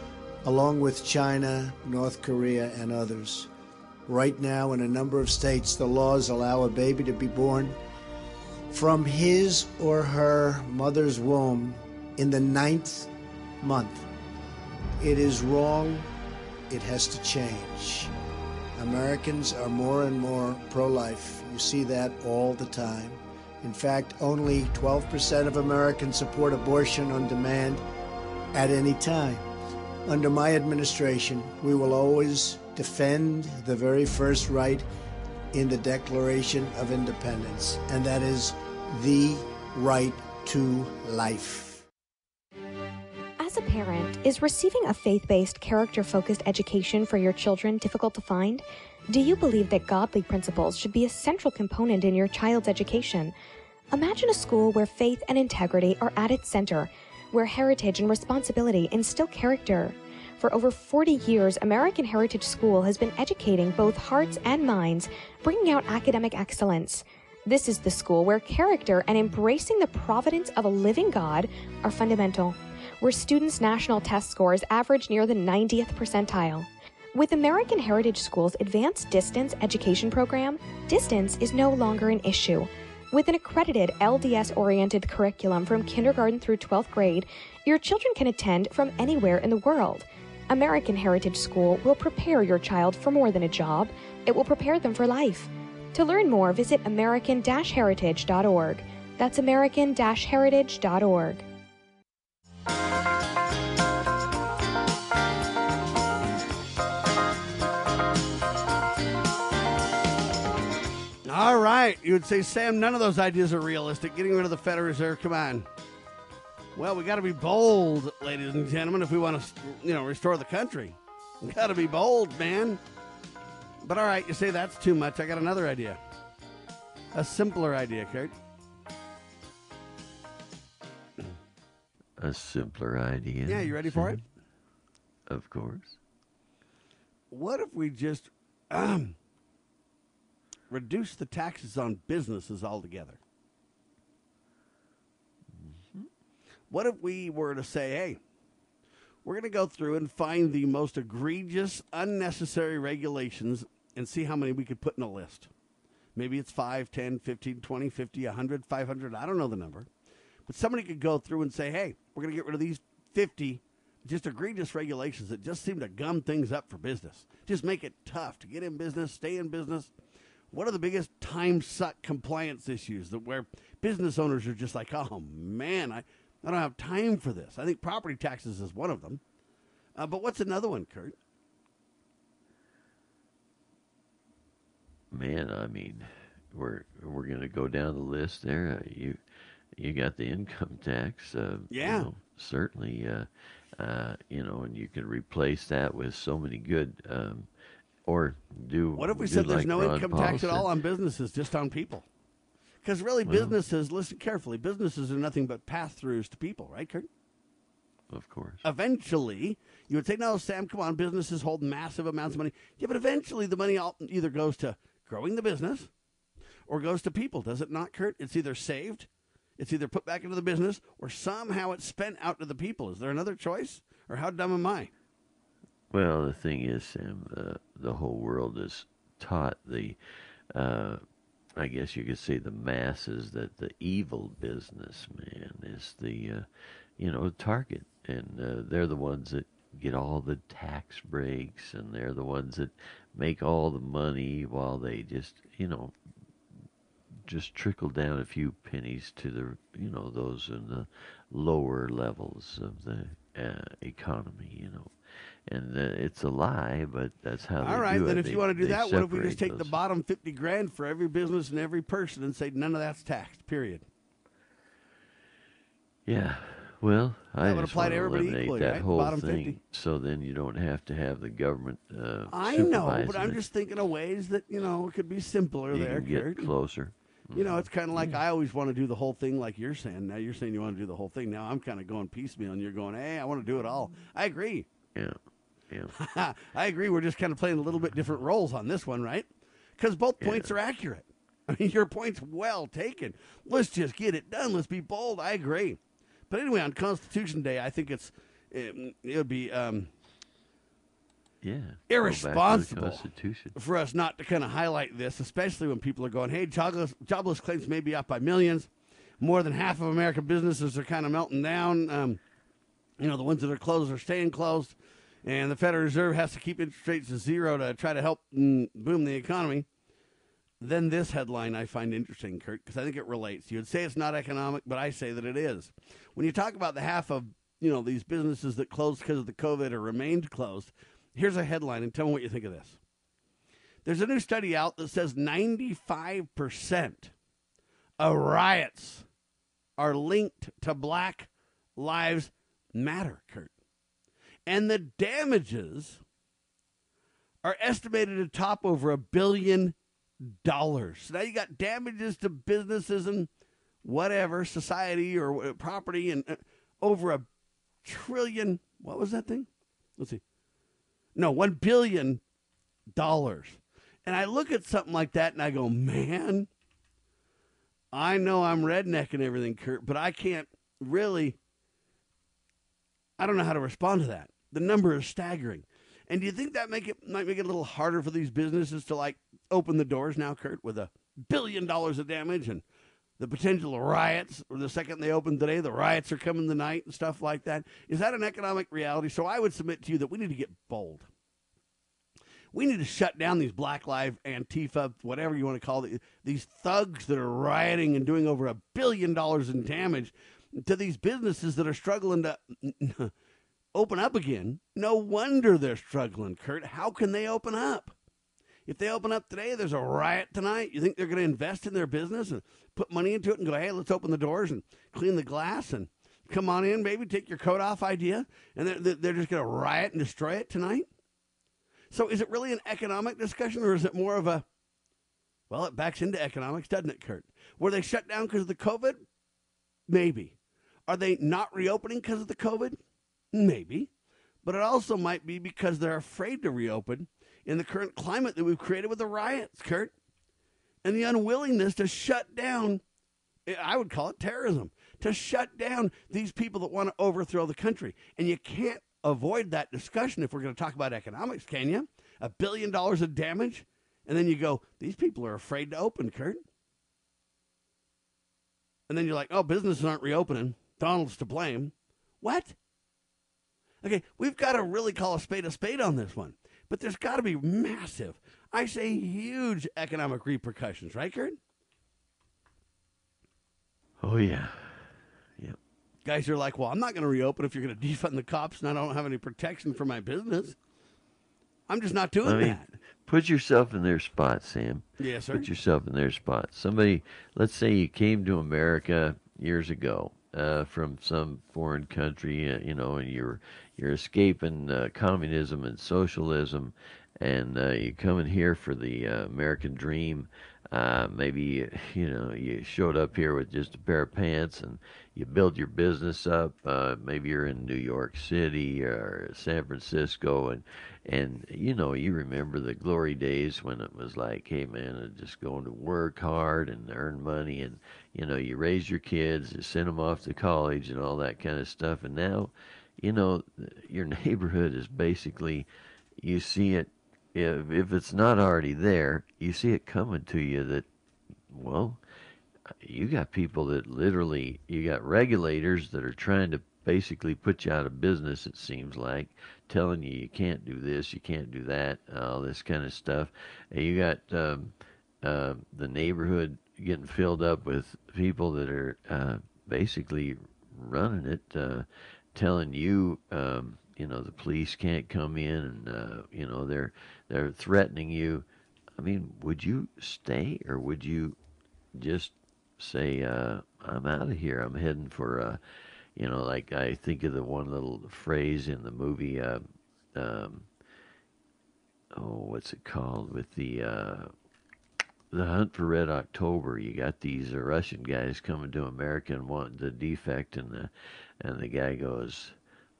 Speaker 13: along with China, North Korea, and others. Right now, in a number of states, the laws allow a baby to be born from his or her mother's womb in the ninth month. It is wrong. It has to change. Americans are more and more pro life. You see that all the time. In fact, only 12% of Americans support abortion on demand at any time. Under my administration, we will always defend the very first right in the Declaration of Independence, and that is the right to life.
Speaker 14: As a parent, is receiving a faith based, character focused education for your children difficult to find? Do you believe that godly principles should be a central component in your child's education? Imagine a school where faith and integrity are at its center, where heritage and responsibility instill character. For over 40 years, American Heritage School has been educating both hearts and minds, bringing out academic excellence. This is the school where character and embracing the providence of a living God are fundamental, where students' national test scores average near the 90th percentile. With American Heritage School's advanced distance education program, distance is no longer an issue. With an accredited LDS oriented curriculum from kindergarten through 12th grade, your children can attend from anywhere in the world. American Heritage School will prepare your child for more than a job, it will prepare them for life. To learn more, visit American Heritage.org. That's American Heritage.org.
Speaker 2: All right. You would say, Sam, none of those ideas are realistic. Getting rid of the Federal Reserve, come on. Well, we got to be bold, ladies and gentlemen, if we want to, you know, restore the country. We got to be bold, man. But all right, you say that's too much. I got another idea. A simpler idea, Kurt.
Speaker 3: A simpler idea.
Speaker 2: Yeah, you ready for it?
Speaker 3: Of course.
Speaker 2: What if we just um, *clears throat* reduce the taxes on businesses altogether? What if we were to say, hey, we're going to go through and find the most egregious, unnecessary regulations and see how many we could put in a list? Maybe it's 5, 10, 15, 20, 50, 100, 500. I don't know the number. But somebody could go through and say, hey, we're going to get rid of these 50 just egregious regulations that just seem to gum things up for business. Just make it tough to get in business, stay in business. What are the biggest time suck compliance issues that where business owners are just like, oh man, I, I don't have time for this. I think property taxes is one of them. Uh, but what's another one, Kurt?
Speaker 3: Man, I mean, we're we're gonna go down the list there. Uh, you you got the income tax. Uh,
Speaker 2: Yeah.
Speaker 3: You know, certainly. Uh, uh, you know, and you can replace that with so many good, um, or do.
Speaker 2: What if we said there's
Speaker 3: like
Speaker 2: no
Speaker 3: Ron
Speaker 2: income
Speaker 3: Paul
Speaker 2: tax at all on businesses, just on people? Because really,
Speaker 3: Well-
Speaker 2: businesses, listen carefully, businesses are nothing but pass throughs to people, right, Kurt?
Speaker 3: Of course.
Speaker 2: Eventually, you would say, no, Sam, come on, businesses hold massive amounts of money. Yeah, but eventually the money all, either goes to growing the business or goes to people, does it not, Kurt? It's either saved, it's either put back into the business, or somehow it's spent out to the people. Is there another choice? Or how dumb am I?
Speaker 3: Well, the thing is, Sam, uh, the whole world is taught the, uh, I guess you could say, the masses that the evil businessman is the, uh, you know, target, and uh, they're the ones that get all the tax breaks, and they're the ones that make all the money while they just, you know, just trickle down a few pennies to the, you know, those in the lower levels of the uh, economy, you know. And uh, it's a lie, but that's how
Speaker 2: All right, then if
Speaker 3: They-
Speaker 2: you want to do that, what if we just take the bottom 50 grand for every business and every person and say none of that's taxed, period?
Speaker 3: Yeah. Well, I
Speaker 2: That would apply
Speaker 3: want
Speaker 2: to everybody
Speaker 3: eliminate
Speaker 2: equally,
Speaker 3: that
Speaker 2: right?
Speaker 3: whole
Speaker 2: Bottom
Speaker 3: thing,
Speaker 2: 50.
Speaker 3: so then you don't have to have the government. Uh,
Speaker 2: I know, but I'm
Speaker 3: it.
Speaker 2: just thinking of ways that, you know, it could be simpler
Speaker 3: you
Speaker 2: there,
Speaker 3: can get
Speaker 2: Kurt.
Speaker 3: closer.
Speaker 2: You know, it's kind of like I always want to do the whole thing, like you're saying. Now you're saying you want to do the whole thing. Now I'm kind of going piecemeal, and you're going, "Hey, I want to do it all." I agree.
Speaker 3: Yeah, yeah. *laughs*
Speaker 2: I agree. We're just kind of playing a little bit different roles on this one, right? Because both points are accurate. *laughs* I mean, your point's well taken. Let's just get it done. Let's be bold. I agree. But anyway, on Constitution Day, I think it's it, it would be um,
Speaker 3: Yeah. Go back to the
Speaker 2: irresponsible for us not to kind of highlight this, especially when people are going, "Hey, jobless, jobless claims may be up by millions. More than half of American businesses are kind of melting down. Um, you know, the ones that are closed are staying closed, and the Federal Reserve has to keep interest rates to zero to try to help mm, boom the economy." Then this headline I find interesting, Kurt, because I think it relates. You'd say it's not economic, but I say that it is. When you talk about the half of you know these businesses that closed because of the COVID or remained closed, here's a headline, and tell me what you think of this. There's a new study out that says 95% of riots are linked to Black Lives matter, Kurt. And the damages are estimated to top over a billion dollars. So now you got damages to businesses and whatever, society or property, and uh, over a trillion. What was that thing? Let's see. No, one billion dollars. And I look at something like that and I go, man, I know I'm redneck and everything, Kurt, but I can't really. I don't know how to respond to that. The number is staggering. And do you think that make it might make it a little harder for these businesses to like open the doors now, Kurt, with a billion dollars of damage and the potential of riots, or the second they open today, the riots are coming tonight and stuff like that. Is that an economic reality? So I would submit to you that we need to get bold. We need to shut down these Black Lives Antifa, whatever you want to call it, these thugs that are rioting and doing over a billion dollars in damage to these businesses that are struggling to open up again. No wonder they're struggling, Kurt. How can they open up? If they open up today, there's a riot tonight. You think they're going to invest in their business and put money into it and go, hey, let's open the doors and clean the glass and come on in, baby, take your coat off idea? And they're, they're just going to riot and destroy it tonight? So is it really an economic discussion or is it more of a, well, it backs into economics, doesn't it, Kurt? Were they shut down because of the COVID? Maybe. Are they not reopening because of the COVID? Maybe. But it also might be because they're afraid to reopen in the current climate that we've created with the riots, Kurt, and the unwillingness to shut down, I would call it terrorism, to shut down these people that want to overthrow the country. And you can't avoid that discussion if we're going to talk about economics, can you? A billion dollars of damage, and then you go, these people are afraid to open, Kurt. And then you're like, oh, businesses aren't reopening. Donald's to blame. What? Okay, we've got to really call a spade a spade on this one. But there's got to be massive, I say huge economic repercussions, right, Kurt?
Speaker 3: Oh, yeah. Yep.
Speaker 2: Guys are like, well, I'm not going to reopen if you're going to defund the cops and I don't have any protection for my business. I'm just not doing
Speaker 3: I mean,
Speaker 2: that.
Speaker 3: Put yourself in their spot, Sam.
Speaker 2: Yes, sir.
Speaker 3: Put yourself in their spot. Somebody, let's say you came to America years ago uh, from some foreign country, uh, you know, and you're you're escaping uh, communism and socialism, and uh, you're coming here for the uh, American dream. Uh, maybe *laughs* you know you showed up here with just a pair of pants and you build your business up. Uh, maybe you're in New York City or San Francisco, and and you know you remember the glory days when it was like, hey man, I'm just going to work hard and earn money, and you know you raise your kids, you send them off to college and all that kind of stuff, and now you know, your *laughs* neighborhood is basically, you see it, if, if it's not already there, you see it coming to you that, well, you got people that literally, you got regulators that are trying to basically put you out of business, it seems like, telling you you can't do this, you can't do that, all this kind of stuff. And you got um, uh, the neighborhood getting filled up with people that are uh, basically running it. Uh, telling you, um, you know, the police can't come in, and uh, you know they're they're threatening you. I mean, would you stay or would you just say, uh, "I'm out of here. I'm heading for," uh, you know, like I think of the one little phrase in the movie. Uh, um, oh, what's it called? With the uh, the hunt for Red October. You got these uh, Russian guys coming to America and wanting the defect, and the and the guy goes,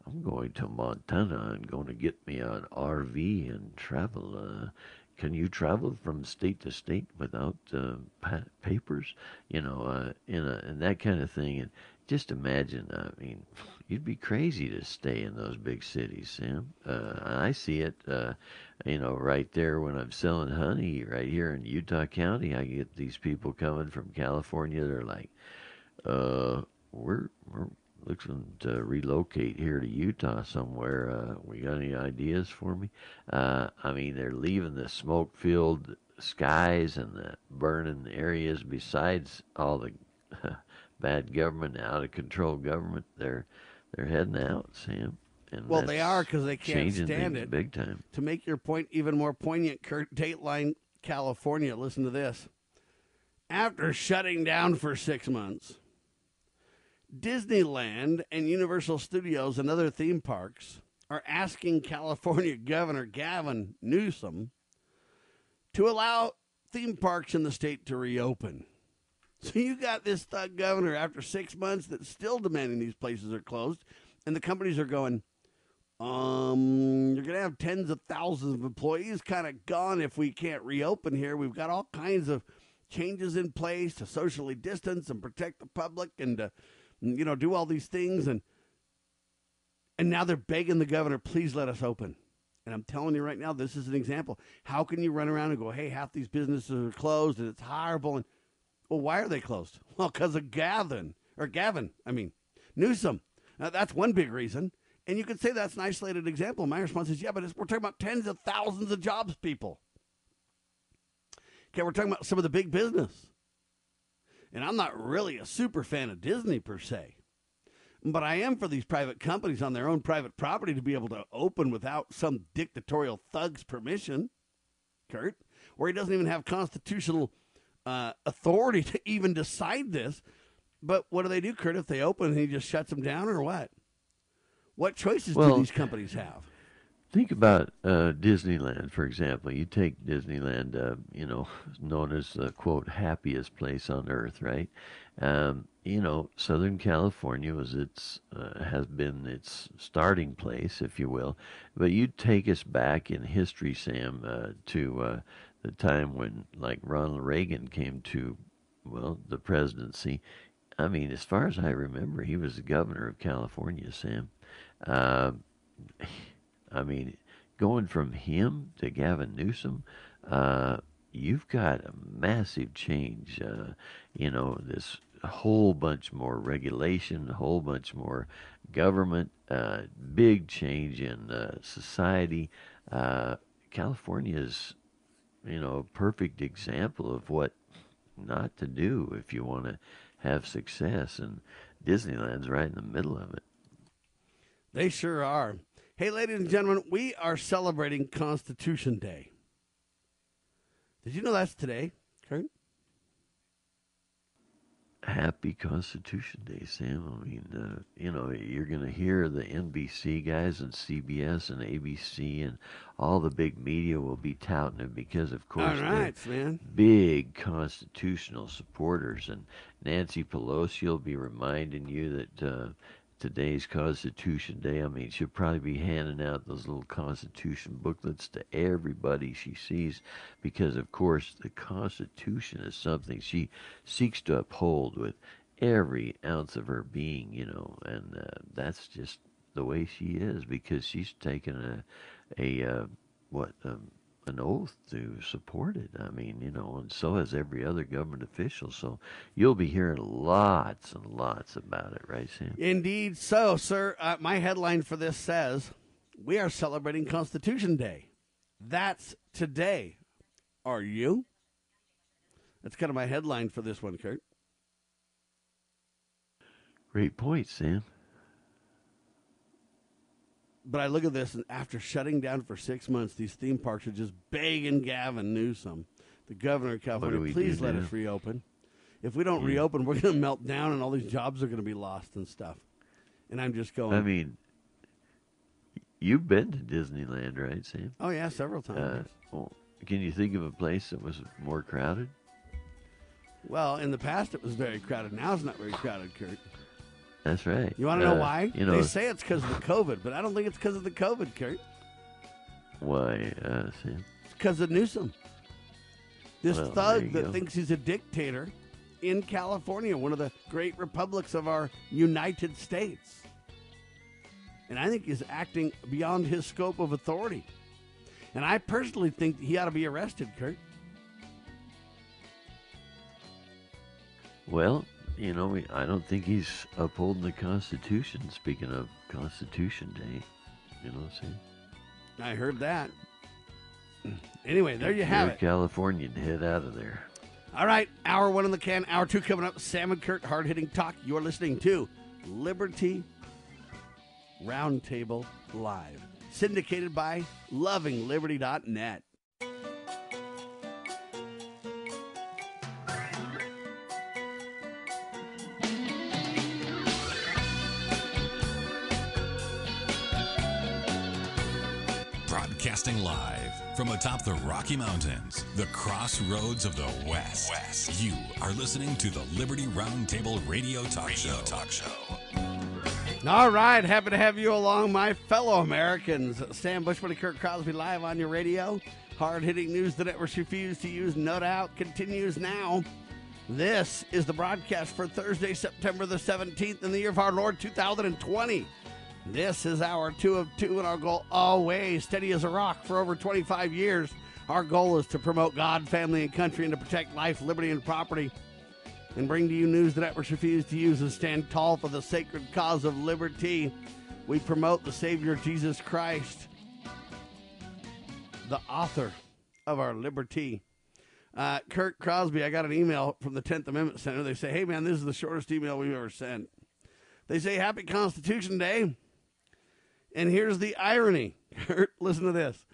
Speaker 3: "I'm going to Montana and going to get me an RV and travel. Uh, can you travel from state to state without uh, pa- papers? You know, uh, in a and that kind of thing. And just imagine. I mean, you'd be crazy to stay in those big cities, Sam. Uh, I see it. Uh, you know, right there when I'm selling honey, right here in Utah County, I get these people coming from California. They're like, uh, we're we're looking to relocate here to Utah somewhere. Uh, we got any ideas for me? Uh, I mean, they're leaving the smoke-filled skies and the burning areas. Besides all the *laughs* bad government, out of control government, they're they're heading out, Sam. And
Speaker 2: well, they are because they can't stand it.
Speaker 3: big time.
Speaker 2: To make your point even more poignant, Kurt, Dateline California, listen to this. After shutting down for six months, Disneyland and Universal Studios and other theme parks are asking California *laughs* Governor Gavin Newsom to allow theme parks in the state to reopen. So you got this thug governor after six months that's still demanding these places are closed, and the companies are going, um, you're going to have tens of thousands of employees kind of gone if we can't reopen here. We've got all kinds of changes in place to socially distance and protect the public and to, you know, do all these things. And, and now they're begging the governor, please let us open. And I'm telling you right now, this is an example. How can you run around and go, hey, half these businesses are closed and it's horrible? And, well, why are they closed? *laughs* Well, because of Gavin, or Gavin, I mean, Newsom. Now, that's one big reason. And you could say that's an isolated example. My response is, yeah, but we're talking about tens of thousands of jobs, people. Okay, we're talking about some of the big business. And I'm not really a super fan of Disney per se. But I am for these private companies on their own private property to be able to open without some dictatorial thug's permission, Kurt, where he doesn't even have constitutional uh, authority *laughs* to even decide this. But what do they do, Kurt, if they open and he just shuts them down or what? What choices
Speaker 3: Well,
Speaker 2: do these companies have?
Speaker 3: Think about uh, Disneyland, for example. You take Disneyland, uh, you know, *laughs* known as the quote happiest place on earth, right? Um, you know, Southern California was its uh, has been its starting place, if you will. But you take us back in history, Sam, uh, to uh, the time when, like, Ronald Reagan came to, well, the presidency. I mean, as far as I remember, he was the governor of California, Sam. I mean, going from him to Gavin Newsom, uh, you've got a massive change. Uh, you know, this whole bunch more regulation, a whole bunch more government, uh, big change in uh, society. Uh, California is, you know, a perfect example of what not to do if you want to have success, and Disneyland's right in the middle of it.
Speaker 2: They sure are. Hey, ladies and gentlemen, we are celebrating Constitution Day. Did you know that's today, Kurt?
Speaker 3: Happy Constitution Day, Sam. I mean, uh, you know, you're going to hear the NBC guys and CBS and ABC and all the big media will be touting it because, of course,
Speaker 2: All right, man.
Speaker 3: big constitutional supporters. And Nancy Pelosi will be reminding you that uh, today's Constitution Day. I mean, she'll probably be handing out those little Constitution booklets to everybody she sees because, of course, the Constitution is something she seeks to uphold with every ounce of her being, you know, and uh, that's just the way she is because she's taken a, a uh, what, um, an oath to support it. I mean, you know, and so has every other government official. So you'll be hearing lots and lots about it, right, Sam?
Speaker 2: Indeed so, sir. Uh, my headline for this says We are celebrating Constitution Day. That's today. Are you? That's kind of my headline for this one, Kurt.
Speaker 3: Great point, Sam.
Speaker 2: But I look at this, and after shutting down for six months, these theme parks are just begging Gavin Newsom, the governor of California, please let
Speaker 3: now?
Speaker 2: us reopen. If we don't
Speaker 3: Yeah.
Speaker 2: reopen, we're going to melt down, and all these jobs are going to be lost and stuff. And I'm just going.
Speaker 3: I mean, you've been to Disneyland, right, Sam?
Speaker 2: oh yeah, several
Speaker 3: Uh,
Speaker 2: times.
Speaker 3: well, can you think of a place that was more crowded?
Speaker 2: well, in the past it was very crowded. Now it's not very crowded, Kurt.
Speaker 3: That's right.
Speaker 2: You want to know
Speaker 3: Uh,
Speaker 2: why?
Speaker 3: You know
Speaker 2: they say it's because of the COVID, but I don't think it's because of the COVID, Kurt.
Speaker 3: why, uh, Sam?
Speaker 2: It's because of Newsom. This
Speaker 3: Well,
Speaker 2: thug that
Speaker 3: go.
Speaker 2: thinks he's a dictator in California, one of the great republics of our United States. And I think he's acting beyond his scope of authority. And I personally think he ought to be arrested, Kurt.
Speaker 3: Well, you know, we- I don't think he's upholding the Constitution. Speaking of Constitution Day, you know what I'm saying?
Speaker 2: I heard that. Anyway, there you have it.
Speaker 3: Californian, head out of there.
Speaker 2: All right, hour one in the can, hour two coming up. Sam and Kurt, hard hitting talk. You're listening to Liberty Roundtable Live, syndicated by lovingliberty.net.
Speaker 1: Broadcasting live from atop the Rocky Mountains, the crossroads of the West. West. You are listening to the Liberty Roundtable Radio Talk Show. Talk Show.
Speaker 2: All right, happy to have you along, my fellow Americans. Sam Bushman and Kurt Crosby live on your radio. Hard hitting news the networks refuse to use, no doubt, continues now. This is the broadcast for Thursday, September the 17th in the year of our Lord 2020. This is hour two of two, and our goal always steady as a rock for over 25 years. Our goal is to promote God, family, and country, and to protect life, liberty, and property, and bring to you news the networks refuse to use and stand tall for the sacred cause of liberty. We promote the Savior Jesus Christ, the author of our liberty. Uh, Kurt Crosby, I got an email from the 10th Amendment Center. They say, hey, man, this is the shortest email we've ever sent. They say, Happy Constitution Day. And here's the irony. *laughs* Listen to this.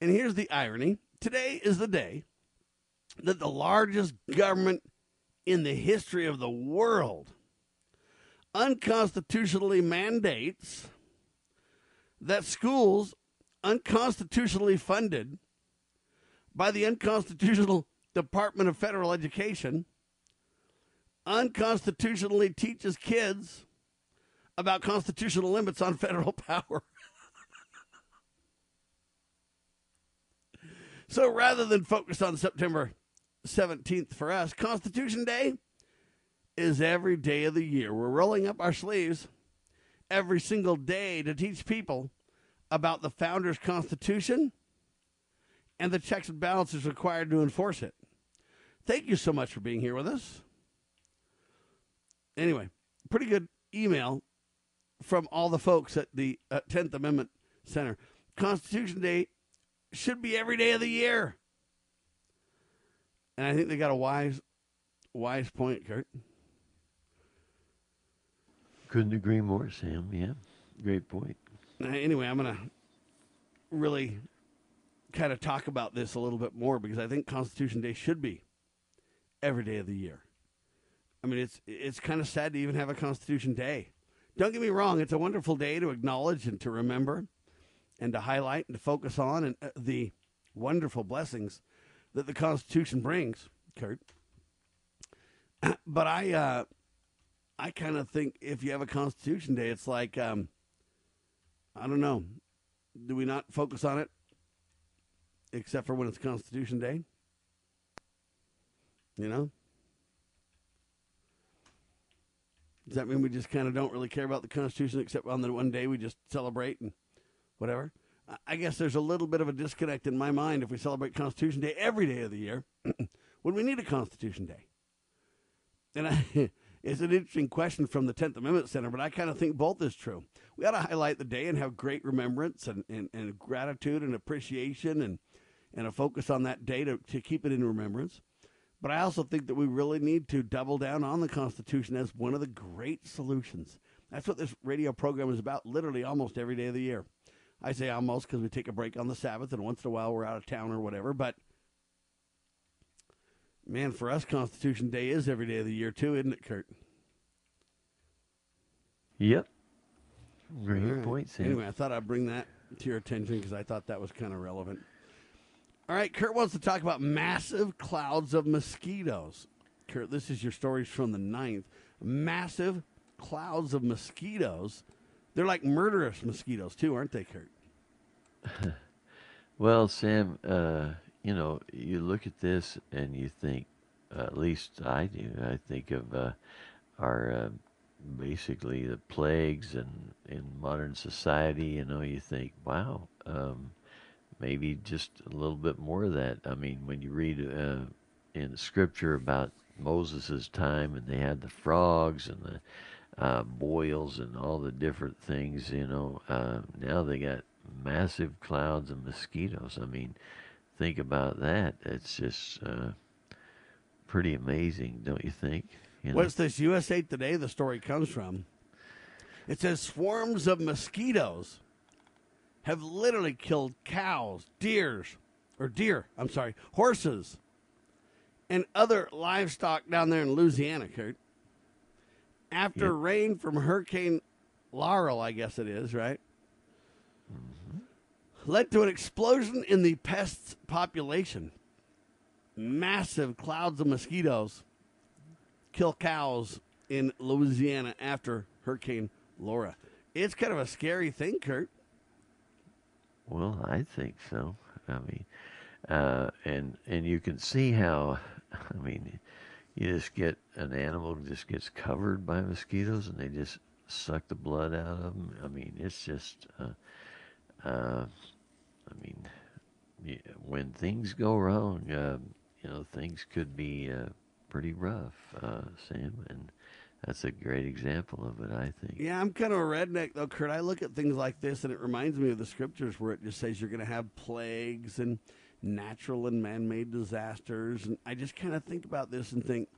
Speaker 2: And here's the irony. Today is the day that the largest government in the history of the world unconstitutionally mandates that schools unconstitutionally funded by the unconstitutional Department of Federal Education unconstitutionally teaches kids about constitutional limits on federal *laughs* power. so rather than focus on September 17th for us, Constitution Day is every day of the year. We're rolling up our sleeves every single day to teach people about the founder's constitution and the checks and balances required to enforce it. Thank you so much for being here with us. Anyway, pretty good email from all the folks at the uh, 10th Amendment Center. Constitution Day should be every day of the year. And I think they got a wise wise point, Kurt.
Speaker 3: Couldn't agree more, Sam. Yeah, great point.
Speaker 2: Anyway, I'm going to really kind of talk about this a little bit more because I think Constitution Day should be every day of the year. I mean, it's it's kind of sad to even have a Constitution Day. Don't get me wrong; it's a wonderful day to acknowledge and to remember, and to highlight and to focus on and uh, the wonderful blessings that the Constitution brings, Kurt. *clears throat* But I, uh, I kind of think if you have a Constitution Day, it's like, um, I don't know, do we not focus on it except for when it's Constitution Day? You know? Does that mean we just kind of don't really care about the Constitution except on the one day we just celebrate and whatever? I guess there's a little bit of a disconnect in my mind if we celebrate Constitution Day every day of the year *clears throat* when we need a Constitution Day. And I, *laughs* it's an interesting question from the 10th Amendment Center, but I kind of think both is true. We ought to highlight the day and have great remembrance and, and, and gratitude and appreciation and, and a focus on that day to, to keep it in remembrance. But I also think that we really need to double down on the Constitution as one of the great solutions. That's what this radio program is about, literally almost every day of the year. I say almost because we take a break on the Sabbath, and once in a while we're out of town or whatever. But man, for us, Constitution Day is every day of the year too, isn't it, Kurt?
Speaker 3: Yep. Great
Speaker 2: right.
Speaker 3: point, Sam.
Speaker 2: Anyway, I thought I'd bring that to your attention because I thought that was kind of relevant. All right, Kurt wants to talk about massive clouds of mosquitoes. Kurt, this is your stories from the 9th. Massive clouds of mosquitoes. They're like murderous mosquitoes, too, aren't they, Kurt? *laughs*
Speaker 3: Well, Sam, uh, you know, you look at this and you think, uh, at least I do, I think of uh, our uh, basically the plagues and in modern society. You know, you think, wow, um, maybe just a little bit more of that. I mean, when you read uh, in Scripture about Moses' time and they had the frogs and the uh, boils and all the different things, you know, uh, now they got massive clouds of mosquitoes. I mean, think about that. It's just uh, pretty amazing, don't you think? You know?
Speaker 2: What's this USA Today? The story comes from. It says swarms of mosquitoes have literally killed cows, deers, or deer. I'm sorry, horses, and other livestock down there in Louisiana, Kurt. After
Speaker 3: Yep.
Speaker 2: rain from Hurricane Laura, I guess it is right. Mm-hmm. led to an explosion in the pest's population. Massive clouds of mosquitoes kill cows in Louisiana after Hurricane Laura. It's kind of a scary thing, Kurt.
Speaker 3: Well, I think so. I mean, uh, and and you can see how, *laughs* I mean, you just get an animal just gets covered by mosquitoes and they just suck the blood out of them. I mean, it's just, uh, uh, I mean, yeah, when things go wrong, uh, you know, things could be uh, pretty rough, uh, Sam, and that's a great example of it, I think.
Speaker 2: Yeah, I'm kind of a redneck though, Kurt. I look at things like this and it reminds me of the scriptures where it just says you're going to have plagues and natural and man-made disasters, and I just kind of think about this and think,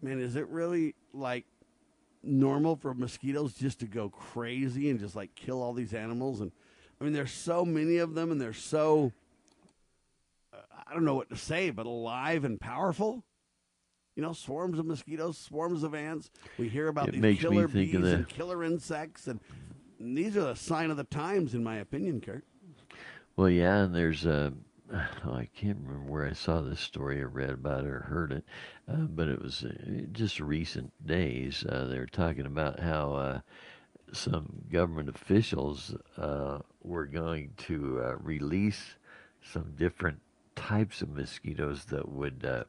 Speaker 2: man, is it really like normal for mosquitoes just to go crazy and just like kill all these animals? And I mean, there's so many of them, and they're so uh, I don't know what to say, but alive and powerful. You know, swarms of mosquitoes, swarms of ants. We hear about
Speaker 3: It
Speaker 2: these killer bees and killer insects, and these are a sign of the times, in my opinion, Kurt.
Speaker 3: Well, yeah, and there's a. *sighs* Oh, I can't remember where I saw this story or read about it or heard it, uh, but it was uh, just recent days. Uh, they were talking about how uh, some government officials uh, were going to uh, release some different types of mosquitoes that would, uh,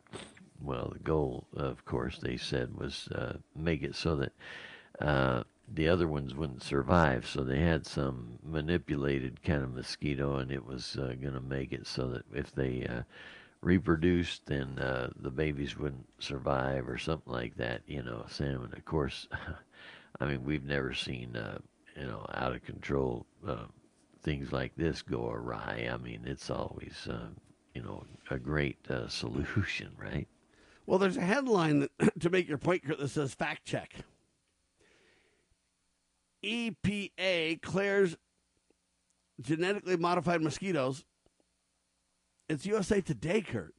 Speaker 3: well, the goal, of course, they said was uh, make it so that uh, the other ones wouldn't survive. So they had some manipulated kind of mosquito, and it was uh, going to make it so that if they uh, reproduced, then uh, the babies wouldn't survive or something like that. You know, salmon. Of course, *laughs* I mean, we've never seen uh, you know out of control things like this go awry. I mean, it's always you know a great uh, *laughs* solution, right?
Speaker 2: Well, there's a headline that, *clears throat* to make your point, Kurt, that says fact check. EPA clears genetically modified mosquitoes. It's USA Today, Kurt.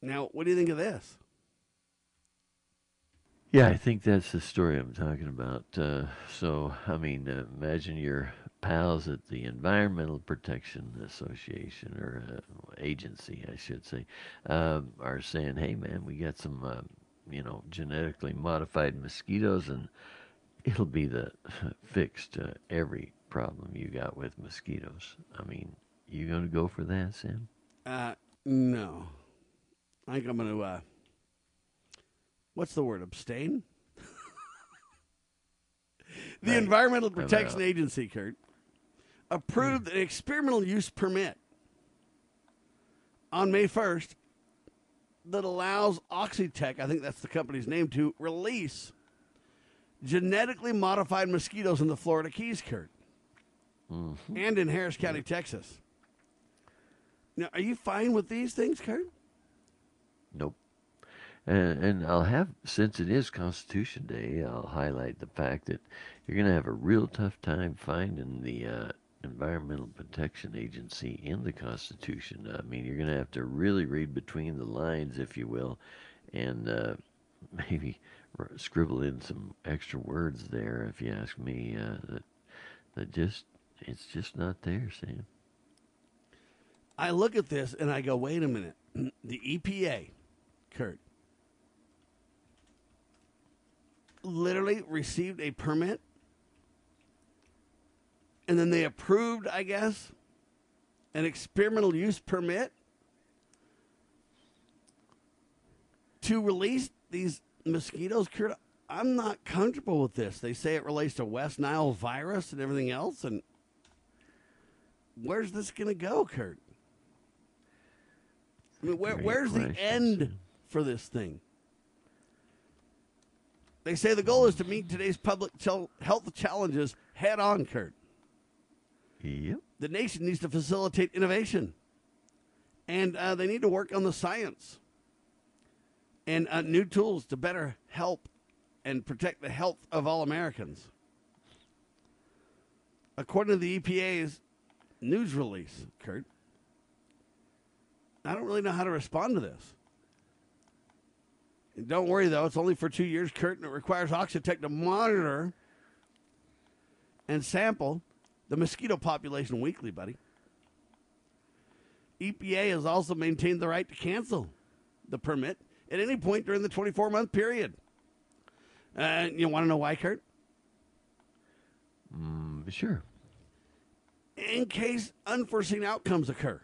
Speaker 2: Now, what do you think of this?
Speaker 3: Yeah, I think that's the story I'm talking about. Uh, so, I mean, uh, imagine your pals at the Environmental Protection Association or uh, agency, I should say, um, are saying, "Hey, man, we got some, uh, you know, genetically modified mosquitoes, and it'll be the *laughs* fix to every problem you got with mosquitoes." I mean, you going to go for that, Sam?
Speaker 2: Uh, no. I think I'm going to, uh, what's the word, abstain? *laughs* the
Speaker 3: Right.
Speaker 2: Environmental Protection. Agency, Kurt, approved an experimental use permit on May 1st that allows Oxitec, I think that's the company's name, to release genetically modified mosquitoes in the Florida Keys, Kurt, and in Harris County, Texas. Now, are you fine with these things, Kurt?
Speaker 3: Nope. And, and I'll have, since it is Constitution Day, I'll highlight the fact that you're going to have a real tough time finding the uh, Environmental Protection Agency in the Constitution. I mean, you're going to have to really read between the lines, if you will, and uh, *laughs* maybe scribble in some extra words there, if you ask me. Uh, that that just it's just not there, Sam.
Speaker 2: I look at this and I go, wait a minute. *clears throat* The EPA, Kurt, literally received a permit and then they approved, I guess, an experimental use permit to release these mosquitoes. Kurt, I'm not comfortable with this. They say it relates to West Nile virus and everything else. And where's this going to go, Kurt? I mean, where, where's the end for this thing? They say the goal is to meet today's public health challenges head on, Kurt.
Speaker 3: Yep.
Speaker 2: The nation needs to facilitate innovation, and uh, they need to work on the science and uh, new tools to better help and protect the health of all Americans. According to the EPA's news release, Kurt, I don't really know how to respond to this. And don't worry, though, it's only for two years, Kurt, and it requires Oxitec to monitor and sample the mosquito population weekly, buddy. EPA has also maintained the right to cancel the permit at any point during the 24 month period. Uh, you want to know why, Kurt?
Speaker 3: Mm, sure.
Speaker 2: In case unforeseen outcomes occur.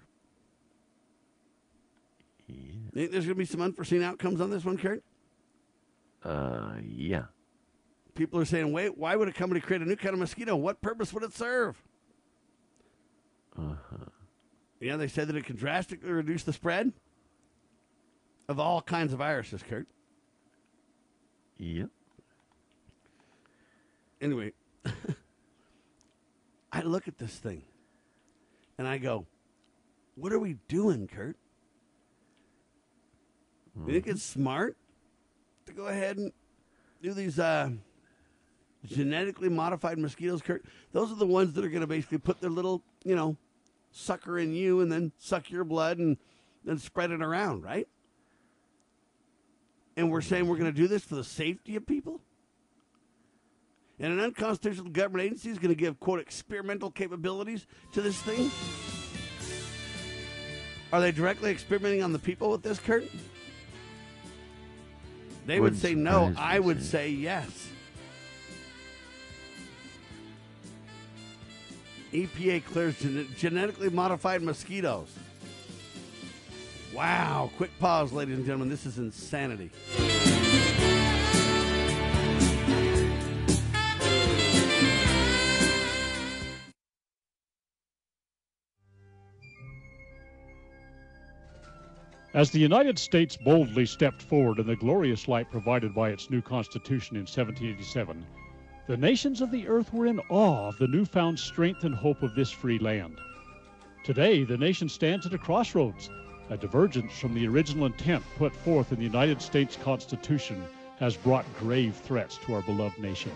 Speaker 2: Yeah. Think there's going to be some unforeseen outcomes on this one, Kurt?
Speaker 3: Uh, yeah.
Speaker 2: People are saying, wait, why would a company create a new kind of mosquito? What purpose would it serve?
Speaker 3: Uh-huh.
Speaker 2: Yeah, they said that it can drastically reduce the spread of all kinds of viruses, Kurt.
Speaker 3: Yep.
Speaker 2: Anyway, *laughs* I look at this thing and I go, what are we doing, Kurt? You think it's smart to go ahead and do these uh, genetically modified mosquitoes, Kurt? Those are the ones that are going to basically put their little, you know, sucker in you and then suck your blood and then spread it around, right? And we're saying we're going to do this for the safety of people? And an unconstitutional government agency is going to give, quote, experimental capabilities to this thing? Are they directly experimenting on the people with this, Kurt? They would
Speaker 3: Wouldn't
Speaker 2: say no. I would say yes. EPA clears gen- genetically modified mosquitoes. Wow. Quick pause, ladies and gentlemen. This is insanity.
Speaker 15: As the United States boldly stepped forward in the glorious light provided by its new Constitution in 1787, the nations of the earth were in awe of the newfound strength and hope of this free land. Today, the nation stands at a crossroads. A divergence from the original intent put forth in the United States Constitution has brought grave threats to our beloved nation.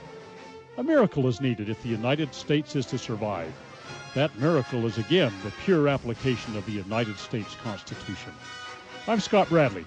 Speaker 15: A miracle is needed if the United States is to survive. That miracle is again the pure application of the United States Constitution. I'm Scott Bradley.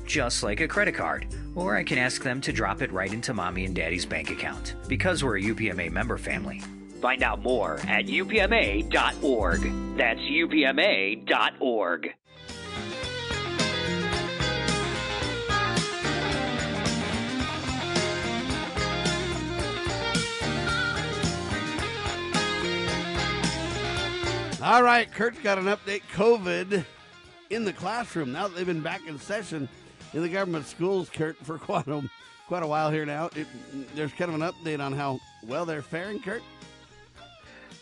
Speaker 16: just like a credit card. Or I can ask them to drop it right into mommy and daddy's bank account, because we're a UPMA member family. Find out more at upma.org. That's upma.org.
Speaker 2: All right, Kurt's got an update. COVID in the classroom. Now that they've been back in session in the government schools, Kurt, for *laughs* quite a, quite a while here now. It, there's kind of an update on how well they're faring, Kurt.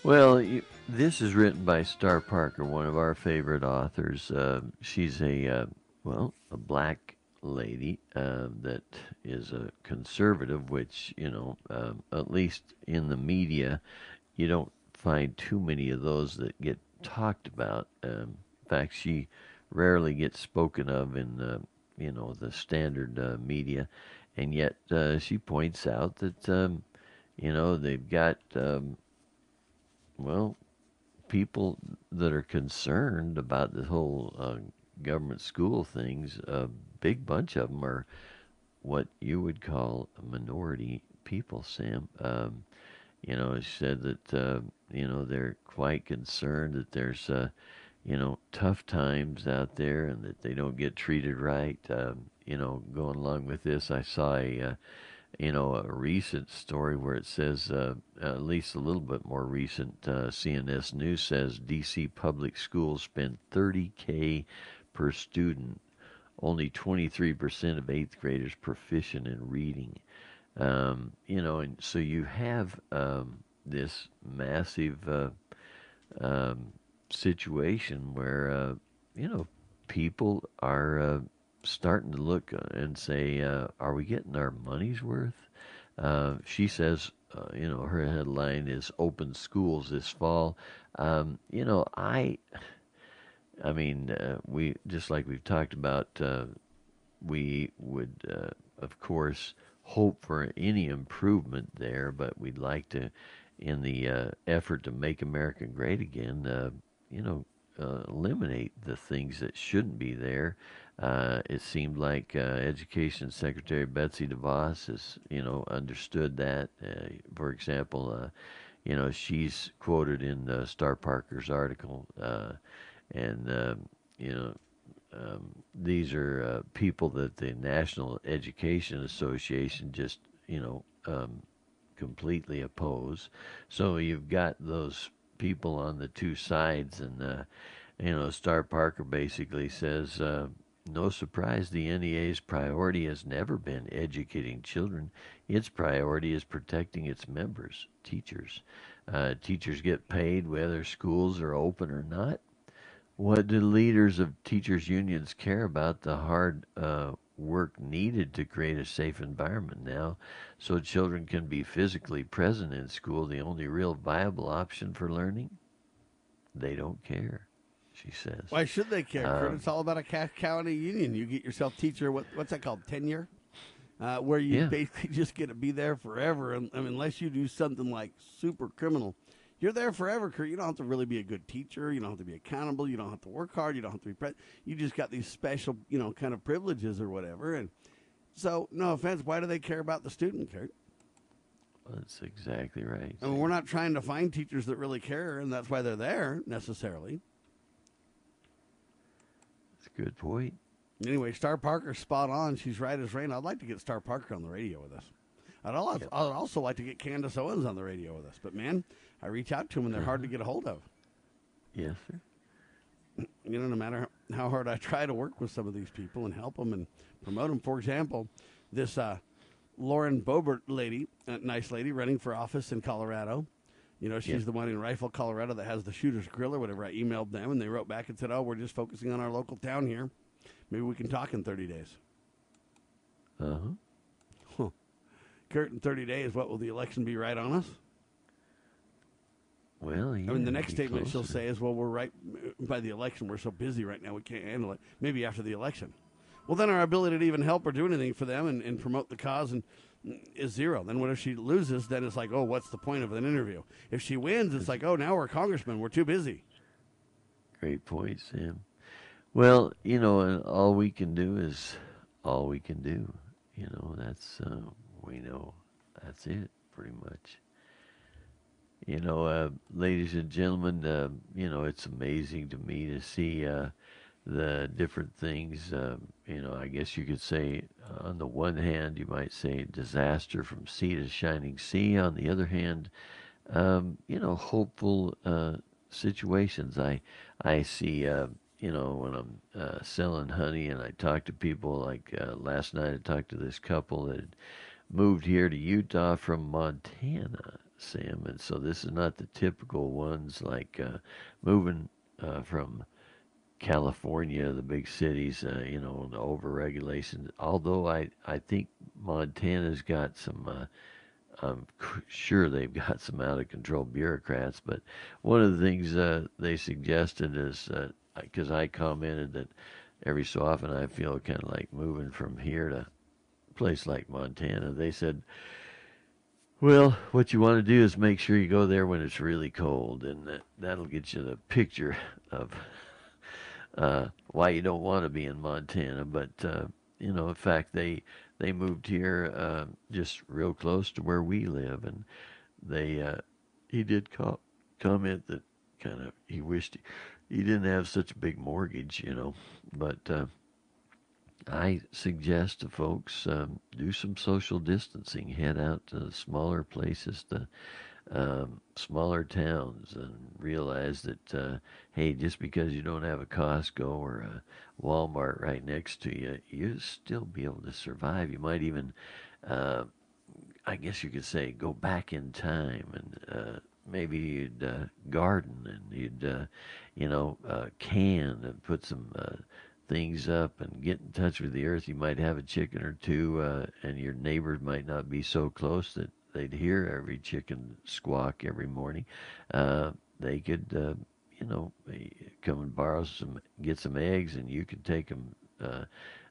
Speaker 3: Well, you, this is written by Star Parker, one of our favorite authors. Uh, she's a uh, well, a black lady uh, that is a conservative, which you know, um, at least in the media, you don't find too many of those that get talked about. Um, in fact, she rarely gets spoken of in you know the standard uh, media, and yet uh, she points out that um, you know they've got um, well people that are concerned about the whole uh, government school things. A big bunch of them are what you would call minority people, Sam. Um, you know, she said that uh, you know they're quite concerned that there's uh, you know tough times out there and that they don't get treated right. Um, you know, going along with this, I saw a uh, you know a recent story where it says uh, at least a little bit more recent. Uh, CNS News says DC public schools spend 30k per student. Only 23% of eighth graders proficient in reading. Um, you know, and so you have um, this massive uh, um, situation where uh, you know people are uh, starting to look and say, uh, "Are we getting our money's worth?" Uh, she says, uh, you know, her headline is "Open Schools this fall." Um, you know, I, I mean, we just like we've talked about, we would, of course hope for any improvement there, but we'd like to, in the uh, effort to make America great again, uh, you know, uh, eliminate the things that shouldn't be there. Uh, it seemed like uh, Education Secretary Betsy DeVos has, you know, understood that. Uh, for example, you know, she's quoted in Star Parker's article, and um, you know, um, these are uh, people that the National Education Association just, you know, um, completely oppose. So you've got those people on the two sides, and uh, you know, Star Parker basically says. Uh, no surprise, the NEA's priority has never been educating children. Its priority is protecting its members, teachers. Uh, teachers get paid whether schools are open or not. What do leaders of teachers' unions care about the hard uh, work needed to create a safe environment now so children can be physically present in school, the only real viable option for learning? They don't care, she says.
Speaker 2: Why should they care?
Speaker 3: Um,
Speaker 2: it's all about a Cass County union. You get yourself teacher, what, what's that called, tenure? Uh, where you
Speaker 3: Yeah.
Speaker 2: basically *laughs* just get to be there forever, and, I mean, unless you do something like super criminal. You're there forever, Kurt. You don't have to really be a good teacher. You don't have to be accountable. You don't have to work hard. You don't have to be. Pre- you just got these special, you know, kind of privileges or whatever. And so, no offense, why do they care about the student, Kurt?
Speaker 3: That's exactly right.
Speaker 2: I mean, we're not trying to find teachers that really care, and that's why they're there necessarily.
Speaker 3: That's a good point.
Speaker 2: Anyway, Star Parker's spot on. She's right as rain. I'd like to get Star Parker on the radio with us. I'd also, I'd also like to get Candace Owens on the radio with us. But man, I reach out to them and they're hard to get a hold of.
Speaker 3: Yes, sir.
Speaker 2: You know, no matter how hard I try to work with some of these people and help them and promote them. For example, this uh, Lauren Boebert lady, nice lady, running for office in Colorado. You know, she's
Speaker 3: Yeah.
Speaker 2: the one in Rifle, Colorado, that has the Shooter's Grill or whatever. I emailed them and they wrote back and said, "Oh, we're just focusing on our local town here. Maybe we can talk in 30 days."
Speaker 3: Uh huh.
Speaker 2: Kurt, in 30 days, what will the election be right on us?
Speaker 3: Well, yeah.
Speaker 2: I mean, the next statement she'll say is, "Well, we're right mm, by the election. We're so busy right now, we can't handle it. Maybe after the election." Well, then our ability to even help or do anything for them and, and promote the cause and mm, is zero. Then what if she loses? Then it's like, oh, what's the point of an interview? If she wins, it's like, oh, now we're congressmen. We're too busy.
Speaker 3: Great point, Sam. Well, you know, uh, all we can do is all we can do. You know, that's uh, we know that's it pretty much. You know, uh, ladies and gentlemen, uh, you know, it's amazing to me to see uh, the different things. Um, you know, I guess you could say, uh, on the one hand, you might say disaster from sea to shining sea. On the other hand, um, you know, hopeful uh, situations. I I see, uh, you know, when I'm uh, selling honey and I talk to people. Like uh, last night, I talked to this couple that moved here to Utah from Montana, Sam, and so this is not the typical ones like uh, moving uh, from California, the big cities, uh, you know, the overregulation. Although I, I think Montana's got some, uh, I'm sure they've got some out of control bureaucrats. But one of the things uh, they suggested is because I commented that every so often I feel kind of like moving from here to a place like Montana. They said, well, what you want to do is make sure you go there when it's really cold, and that, that'll get you the picture of uh, why you don't want to be in Montana. But uh, you know, in fact, they they moved here uh, just real close to where we live, and they uh, he did co- comment that kind of he wished he, he didn't have such a big mortgage, you know, but. Uh, I suggest to folks um, do some social distancing. Head out to smaller places, to um, smaller towns, and realize that uh, hey, just because you don't have a Costco or a Walmart right next to you, you still be able to survive. You might even, uh, I guess you could say, go back in time and. Uh, maybe you'd uh, garden and you'd, uh, you know, uh, can and put some uh, things up and get in touch with the earth. You might have a chicken or two, uh, and your neighbors might not be so close that they'd hear every chicken squawk every morning. Uh, they could, uh, you know, come and borrow some, get some eggs, and you could take them. Uh,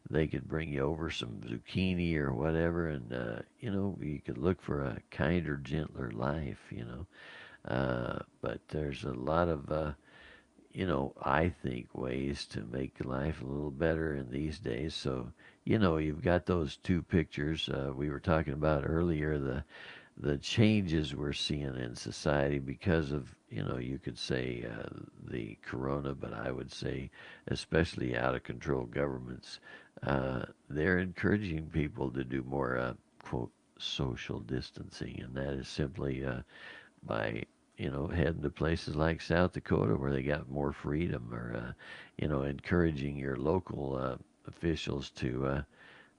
Speaker 3: they could bring you over some zucchini or whatever, and uh, you know, you could look for a kinder, gentler life. You know, uh, but there's a lot of you know, I think ways to make life a little better in these days. So, you know, you've got those two pictures uh, we were talking about earlier. The the changes we're seeing in society because of you know you could say uh, the corona, but I would say especially out of control governments. Uh, they're encouraging people to do more uh, quote social distancing, and that is simply uh, by you know, heading to places like South Dakota where they got more freedom, or uh, you know, encouraging your local uh, officials to, uh,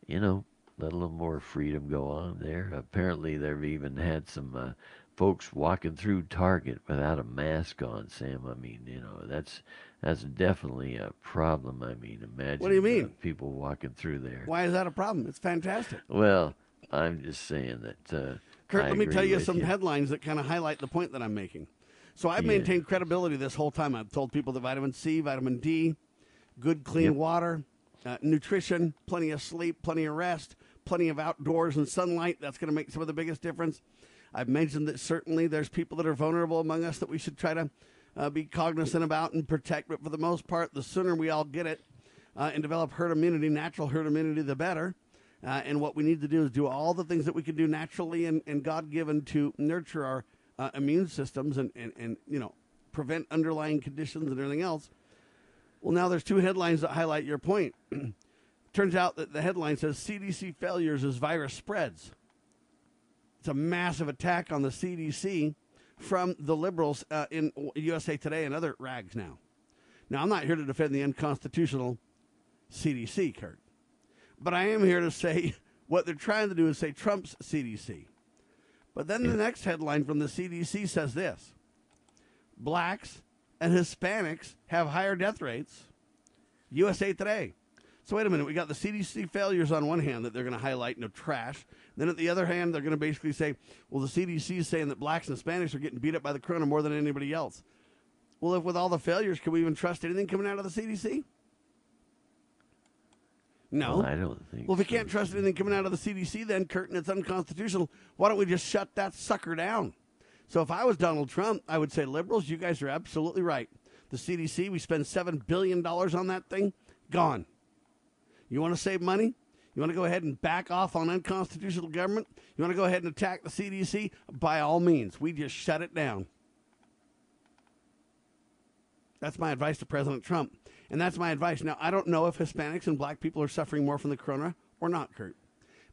Speaker 3: you know, let a little more freedom go on there. Apparently, they've even had some uh, folks walking through Target without a mask on. Sam, I mean, you know, that's that's definitely a problem. I mean, imagine
Speaker 2: What do you mean?
Speaker 3: uh, people walking through there.
Speaker 2: Why is that a problem? It's fantastic.
Speaker 3: Well, I'm just saying that. Uh,
Speaker 2: Kurt,
Speaker 3: I
Speaker 2: let me tell you some headlines that kind of highlight the point that I'm making. So I've
Speaker 3: Yeah.
Speaker 2: maintained credibility this whole time. I've told people that vitamin C, vitamin D, good clean
Speaker 3: Yep.
Speaker 2: water, uh, nutrition, plenty of sleep, plenty of rest, plenty of outdoors and sunlight. That's going to make some of the biggest difference. I've mentioned that certainly there's people that are vulnerable among us that we should try to uh, be cognizant about and protect. But for the most part, the sooner we all get it uh, and develop herd immunity, natural herd immunity, the better. Uh, and what we need to do is do all the things that we can do naturally and, and God given to nurture our uh, immune systems and, and, and, you know, prevent underlying conditions and everything else. Well, now there's two headlines that highlight your point. *clears throat* Turns out that the headline says CDC failures as virus spreads. It's a massive attack on the CDC from the liberals uh, in USA Today and other rags now. Now, I'm not here to defend the unconstitutional CDC, Kurt. But I am here to say *laughs* what they're trying to do is say Trump's CDC. But then the next headline from the CDC says this Blacks and Hispanics have higher death rates. USA Today. So wait a minute, we got the CDC failures on one hand that they're going to highlight no trash. Then at the other hand, they're going to basically say, well, the CDC is saying that blacks and Hispanics are getting beat up by the corona more than anybody else. Well, if with all the failures, can we even trust anything coming out of the CDC? No.
Speaker 3: Well, I don't think.
Speaker 2: Well, if we can't trust anything coming out of the CDC, then Curtin, it's unconstitutional, why don't we just shut that sucker down? So if I was Donald Trump, I would say, liberals, you guys are absolutely right. The CDC, we spend $7 billion on that thing, gone. You want to save money? You want to go ahead and back off on unconstitutional government? You want to go ahead and attack the CDC? By all means, we just shut it down. That's my advice to President Trump. And that's my advice. Now, I don't know if Hispanics and black people are suffering more from the corona or not, Kurt.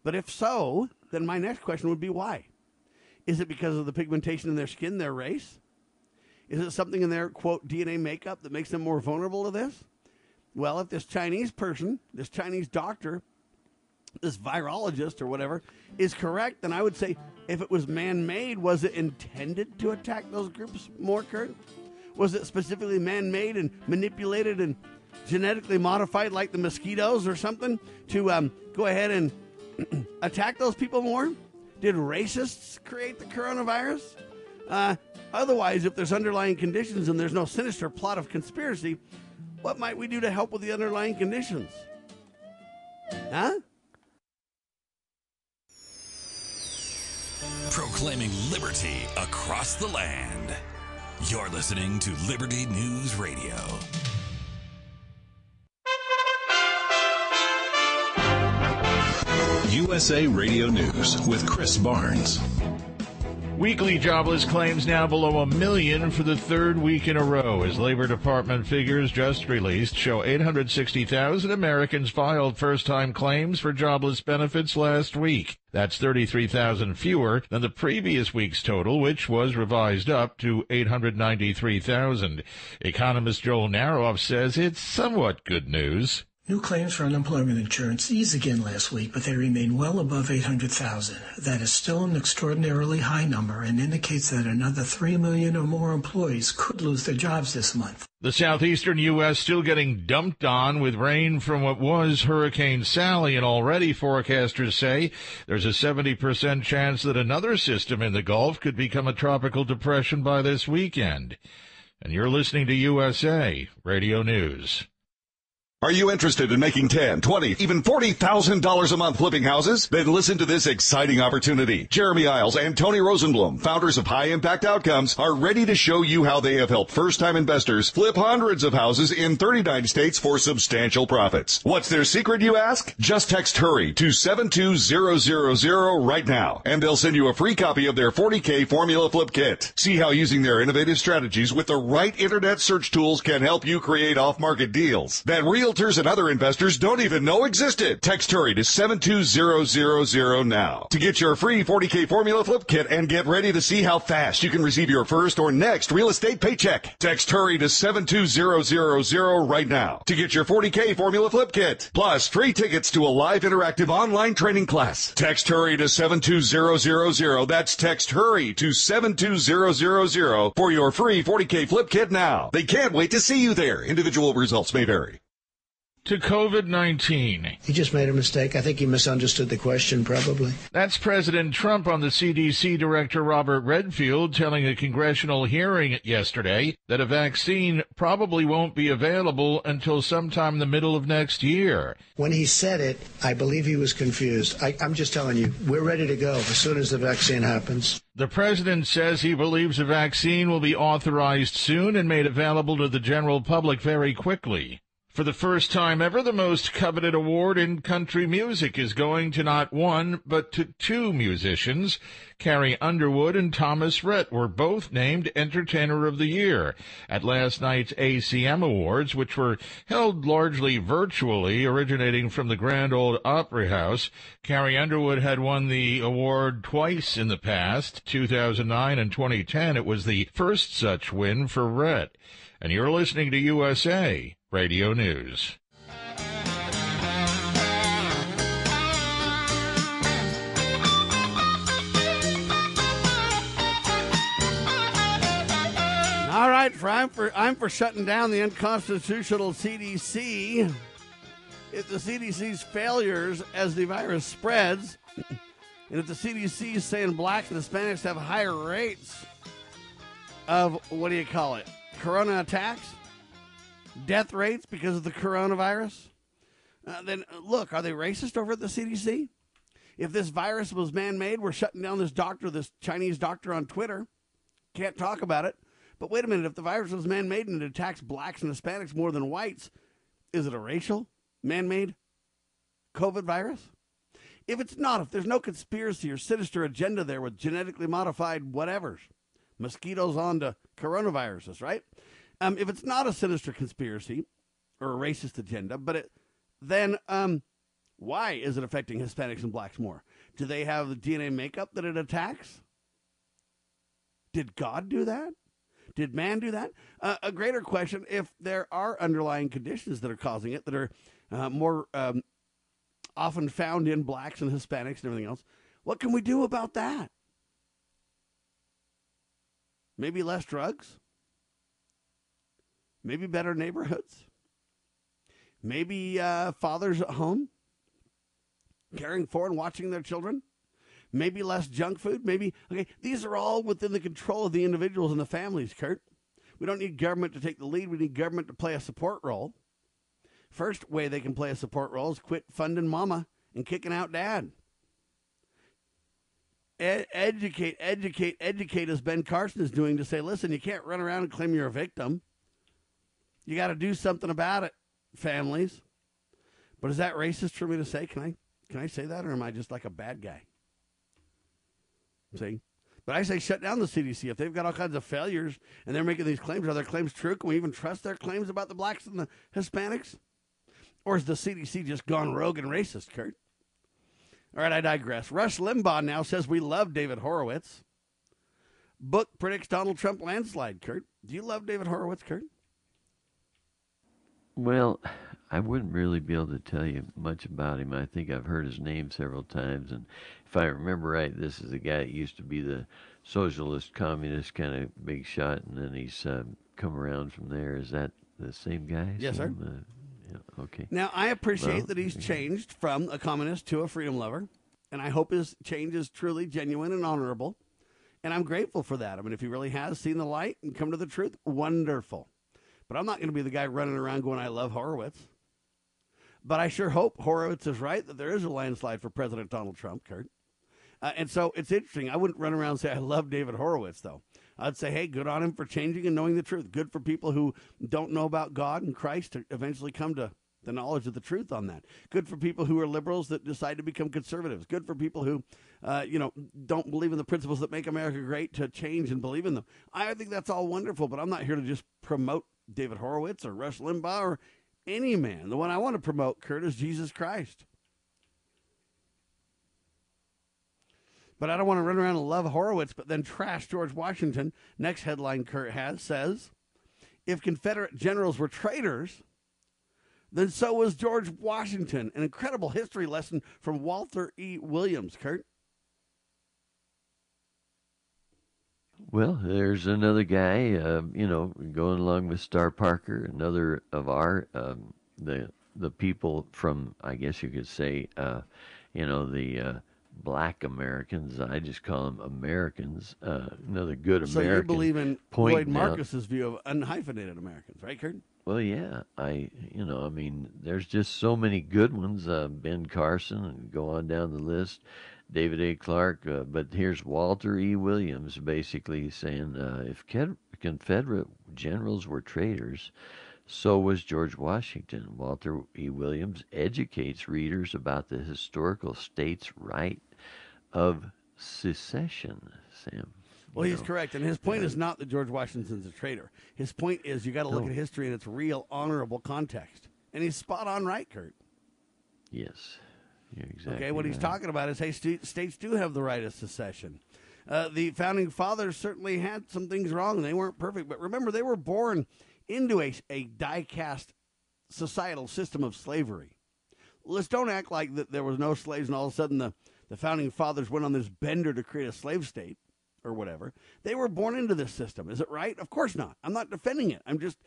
Speaker 2: But if so, then my next question would be why? Is it because of the pigmentation in their skin, their race? Is it something in their, quote, DNA makeup that makes them more vulnerable to this? Well, if this Chinese person, this Chinese doctor, this virologist or whatever, is correct, then I would say if it was man made, was it intended to attack those groups more, Kurt? Was it specifically man made and manipulated and genetically modified like the mosquitoes or something to um, go ahead and *clears throat* attack those people more? Did racists create the coronavirus? Uh, otherwise, if there's underlying conditions and there's no sinister plot of conspiracy, what might we do to help with the underlying conditions? Huh?
Speaker 1: Proclaiming liberty across the land. You're listening to Liberty News Radio.
Speaker 17: USA Radio News with Chris Barnes.
Speaker 8: Weekly jobless claims now below a million for the third week in a row as Labor Department figures just released show 860,000 Americans filed first-time claims for jobless benefits last week. That's 33,000 fewer than the previous week's total, which was revised up to 893,000. Economist Joel Naroff says it's somewhat good news.
Speaker 17: New claims for unemployment insurance eased again last week, but they remain well above 800,000. That is still an extraordinarily high number and indicates that another 3 million or more employees could lose their jobs this month.
Speaker 8: The southeastern U.S. still getting dumped on with rain from what was Hurricane Sally, and already forecasters say there's a 70% chance that another system in the Gulf could become a tropical depression by this weekend. And you're listening to USA Radio News.
Speaker 18: Are you interested in making ten, twenty, even $40,000 a month flipping houses? Then listen to this exciting opportunity. Jeremy Isles and Tony Rosenblum, founders of High Impact Outcomes, are ready to show you how they have helped first-time investors flip hundreds of houses in 39 states for substantial profits. What's their secret, you ask? Just text HURRY to 72000 right now, and they'll send you a free copy of their 40K Formula Flip Kit. See how using their innovative strategies with the right internet search tools can help you create off-market deals. That real realtors and other investors don't even know existed. Text hurry to 72000 now to get your free 40K formula flip kit and get ready to see how fast you can receive your first or next real estate paycheck. Text hurry to 72000 right now to get your 40K formula flip kit. Plus free tickets to a live interactive online training class. Text hurry to 72000. That's text hurry to 72000 for your free 40K flip kit now. They can't wait to see you there. Individual results may vary
Speaker 8: to COVID 19.
Speaker 13: He just made a mistake. I think he misunderstood the question, probably.
Speaker 8: That's President Trump on the CDC Director Robert Redfield telling a congressional hearing yesterday that a vaccine probably won't be available until sometime in the middle of next year.
Speaker 13: When he said it, I believe he was confused. I, I'm just telling you, we're ready to go as soon as the vaccine happens.
Speaker 8: The president says he believes a vaccine will be authorized soon and made available to the general public very quickly. For the first time ever, the most coveted award in country music is going to not one, but to two musicians. Carrie Underwood and Thomas Rhett were both named Entertainer of the Year at last night's ACM Awards, which were held largely virtually, originating from the Grand Ole Opry House. Carrie Underwood had won the award twice in the past, 2009 and 2010. It was the first such win for Rhett. And you're listening to USA Radio News.
Speaker 2: All right, for I'm for I'm for shutting down the unconstitutional CDC. If the CDC's failures as the virus spreads, and if the CDC is saying blacks and Hispanics have higher rates of what do you call it? Corona attacks, death rates because of the coronavirus, uh, then look, are they racist over at the CDC? If this virus was man made, we're shutting down this doctor, this Chinese doctor on Twitter. Can't talk about it. But wait a minute, if the virus was man made and it attacks blacks and Hispanics more than whites, is it a racial, man made COVID virus? If it's not, if there's no conspiracy or sinister agenda there with genetically modified whatevers, mosquitoes on to coronaviruses, right? Um, if it's not a sinister conspiracy or a racist agenda, but it, then um, why is it affecting Hispanics and blacks more? Do they have the DNA makeup that it attacks? Did God do that? Did man do that? Uh, a greater question if there are underlying conditions that are causing it that are uh, more um, often found in blacks and Hispanics and everything else, what can we do about that? Maybe less drugs? Maybe better neighborhoods? Maybe uh, fathers at home caring for and watching their children? Maybe less junk food? Maybe, okay, these are all within the control of the individuals and the families, Kurt. We don't need government to take the lead. We need government to play a support role. First way they can play a support role is quit funding mama and kicking out dad. Ed- educate, educate, educate, as Ben Carson is doing to say, listen, you can't run around and claim you're a victim. You got to do something about it, families. But is that racist for me to say? Can I can I say that, or am I just like a bad guy? See, But I say shut down the CDC. If they've got all kinds of failures and they're making these claims, are their claims true? Can we even trust their claims about the blacks and the Hispanics? Or is the CDC just gone rogue and racist, Kurt? All right, I digress. Rush Limbaugh now says we love David Horowitz. Book predicts Donald Trump landslide, Kurt. Do you love David Horowitz, Kurt?
Speaker 3: Well, I wouldn't really be able to tell you much about him. I think I've heard his name several times, and if I remember right, this is the guy that used to be the socialist, communist kind of big shot, and then he's uh, come around from there. Is that the same guy?
Speaker 2: Yes, sir.
Speaker 3: Uh, yeah, okay.
Speaker 2: Now, I appreciate
Speaker 3: Well,
Speaker 2: that he's changed from a communist to a freedom lover, and I hope his change is truly genuine and honorable. And I'm grateful for that. I mean, if he really has seen the light and come to the truth, wonderful. But I'm not going to be the guy running around going, I love Horowitz. But I sure hope Horowitz is right that there is a landslide for President Donald Trump, Kurt. Uh, and so it's interesting. I wouldn't run around and say, I love David Horowitz, though. I'd say, hey, good on him for changing and knowing the truth. Good for people who don't know about God and Christ to eventually come to the knowledge of the truth on that. Good for people who are liberals that decide to become conservatives. Good for people who, uh, you know, don't believe in the principles that make America great to change and believe in them. I think that's all wonderful, but I'm not here to just promote David Horowitz or Rush Limbaugh or any man. The one I want to promote, Kurt, is Jesus Christ. But I don't want to run around and love Horowitz, but then trash George Washington. Next headline Kurt has says, if Confederate generals were traitors, then so was George Washington. An incredible history lesson from Walter E. Williams, Kurt.
Speaker 3: Well, there's another guy, uh, you know, going along with Star Parker, another of our um, the the people from, I guess you could say, uh, you know, the uh, black Americans. I just call them Americans. Uh, another good
Speaker 2: So
Speaker 3: American.
Speaker 2: you believe in Lloyd
Speaker 3: pointing out-
Speaker 2: Marcus's view of unhyphenated Americans, right, Kurt?
Speaker 3: Well, yeah, I, you know, I mean, there's just so many good ones. Uh, ben Carson, and go on down the list. David A. Clarke, uh, but here's Walter E. Williams basically saying uh, if Confederate generals were traitors, so was George Washington. Walter E. Williams educates readers about the historical states' right of secession. Sam.
Speaker 2: Well, he's
Speaker 3: know.
Speaker 2: correct, and his point is not that George Washington's a traitor. His point is you got to look
Speaker 3: No.
Speaker 2: at history in its real, honorable context, and he's spot on right, Kurt.
Speaker 3: Yes, you're exactly.
Speaker 2: Okay, what he's talking about is hey, st- states do have the right of secession. Uh, the founding fathers certainly had some things wrong; they weren't perfect. But remember, they were born into a a die-cast societal system of slavery. Let's don't act like that there was no slaves, and all of a sudden the the founding fathers went on this bender to create a slave state or whatever. They were born into this system. Is it right? Of course not. I'm not defending it. I'm just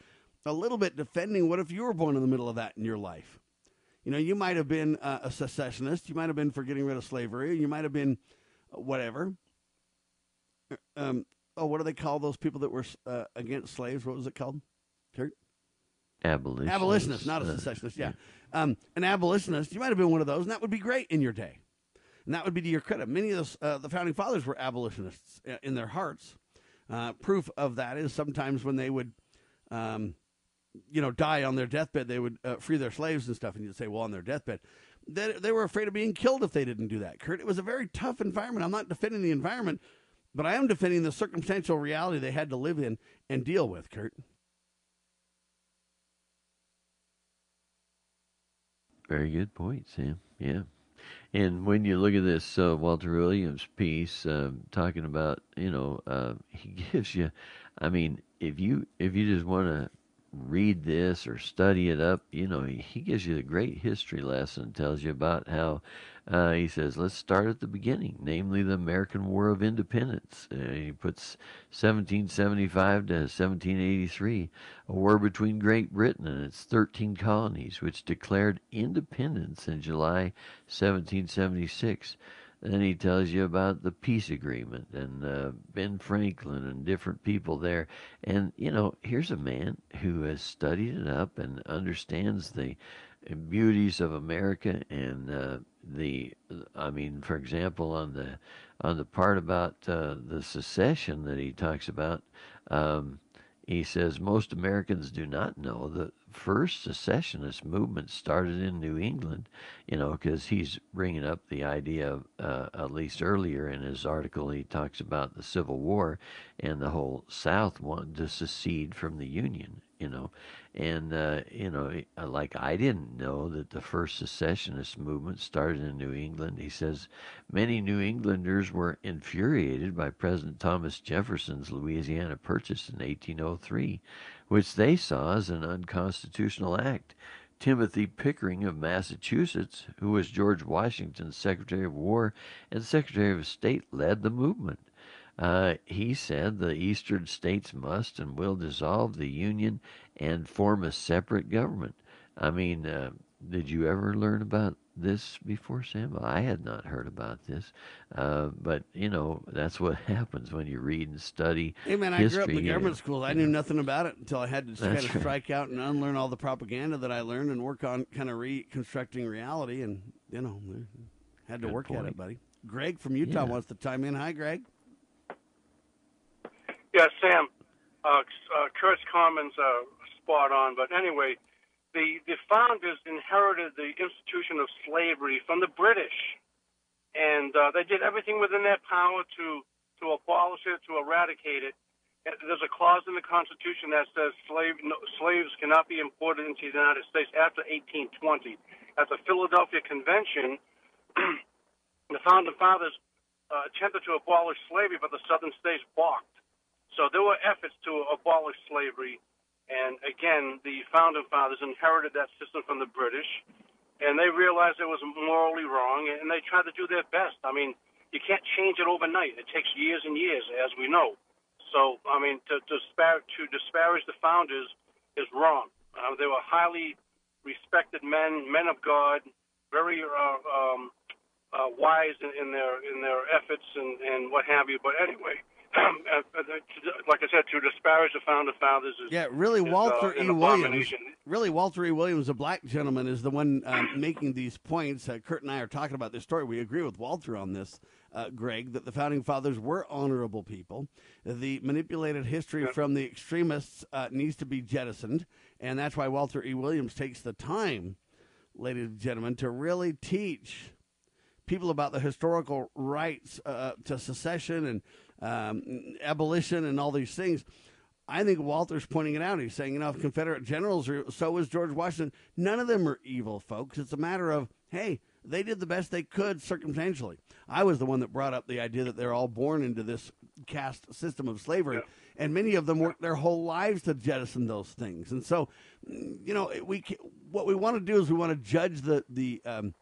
Speaker 2: a little bit defending what if you were born in the middle of that in your life. You know, you might have been uh, a secessionist. You might have been for getting rid of slavery. You might have been uh, whatever. Um, oh, what do they call those people that were uh, against slaves? What was it called? Kurt?
Speaker 3: Abolitionist.
Speaker 2: Abolitionist, not a
Speaker 3: uh,
Speaker 2: secessionist. Yeah. Um, an abolitionist. You might have been one of those, and that would be great in your day. And that would be to your credit. Many of those, uh, the founding fathers were abolitionists uh, in their hearts. Uh, proof of that is sometimes when they would, um, you know, die on their deathbed, they would uh, free their slaves and stuff. And you'd say, well, on their deathbed, they, they were afraid of being killed if they didn't do that. Kurt, it was a very tough environment. I'm not defending the environment, but I am defending the circumstantial reality they had to live in and deal with. Kurt.
Speaker 3: Very good point, Sam. Yeah. And when you look at this uh, Walter Williams piece, um, talking about, you know, uh, he *laughs* gives you, I mean, if you if you just want to read this or study it up, you know, he, he gives you a great history lesson. Tells you about how uh, he says, let's start at the beginning, namely the American War of Independence. Uh, he puts 1775 to 1783, a war between Great Britain and its 13 colonies, which declared independence in July 1776. Then he tells you about the peace agreement and uh, Ben Franklin and different people there. And, you know, here's a man who has studied it up and understands the beauties of America and uh, the, I mean, for example, on the on the part about uh, the secession that he talks about, um, he says most Americans do not know that first secessionist movement started in New England, you know, because he's bringing up the idea of, uh, at least earlier in his article, he talks about the Civil War and the whole South wanted to secede from the Union, you know. And, uh, you know, like I didn't know that the first secessionist movement started in New England. He says many New Englanders were infuriated by President Thomas Jefferson's Louisiana Purchase in 1803 which they saw as an unconstitutional act. Timothy Pickering of Massachusetts, who was George Washington's Secretary of War and Secretary of State, led the movement. Uh, he said the eastern states must and will dissolve the Union and form a separate government. I mean, uh, did you ever learn about this before, Sam? I had not heard about this, uh, but you know that's what *laughs* happens when you read and study.
Speaker 2: Hey man, I grew up in the government school. I knew nothing about it until I had to kind of
Speaker 3: right.
Speaker 2: strike out and unlearn all the propaganda that I learned and work on kind of reconstructing reality. And you know, had to
Speaker 3: Good
Speaker 2: work at it, buddy. Greg from Utah
Speaker 3: Yeah.
Speaker 2: wants to chime in. Hi, Greg.
Speaker 19: Yeah, Sam. Uh, uh, Kurt's comments are spot on. But anyway, the the founders inherited the institution of slavery from the British, and uh, they did everything within their power to to abolish it, to eradicate it. There's a clause in the Constitution that says slave no, slaves cannot be imported into the United States after 1820. At the Philadelphia Convention, *clears throat* the founding fathers uh, attempted to abolish slavery, but the southern states balked. So there were efforts to abolish slavery, and again, the founding fathers inherited that system from the British, and they realized it was morally wrong, and they tried to do their best. I mean, you can't change it overnight; it takes years and years, as we know. So, I mean, to, to, dispar- to disparage the founders is wrong. Uh, they were highly respected men, men of God, very uh, um, uh, wise in, in their in their efforts and, and what have you. But anyway, *clears throat* like I said, to disparage the founder fathers is
Speaker 2: Yeah, really,
Speaker 19: is,
Speaker 2: Walter
Speaker 19: uh,
Speaker 2: E. Williams. Really, Walter E. Williams, a black gentleman, is the one um, making these points. Uh, Kurt and I are talking about this story. We agree with Walter on this, uh, Greg, that the founding fathers were honorable people. The manipulated history from the extremists uh, needs to be jettisoned, and that's why Walter E. Williams takes the time, ladies and gentlemen, to really teach people about the historical rights uh, to secession and um, abolition and all these things. I think Walter's pointing it out. He's saying, you know, if Confederate generals are, so was George Washington. None of them are evil, folks. It's a matter of, hey, they did the best they could circumstantially. I was the one that brought up the idea that they're all born into this caste system of slavery, and many of them worked their whole lives to jettison those things. And so, you know, we what we want to do is we want to judge the the um,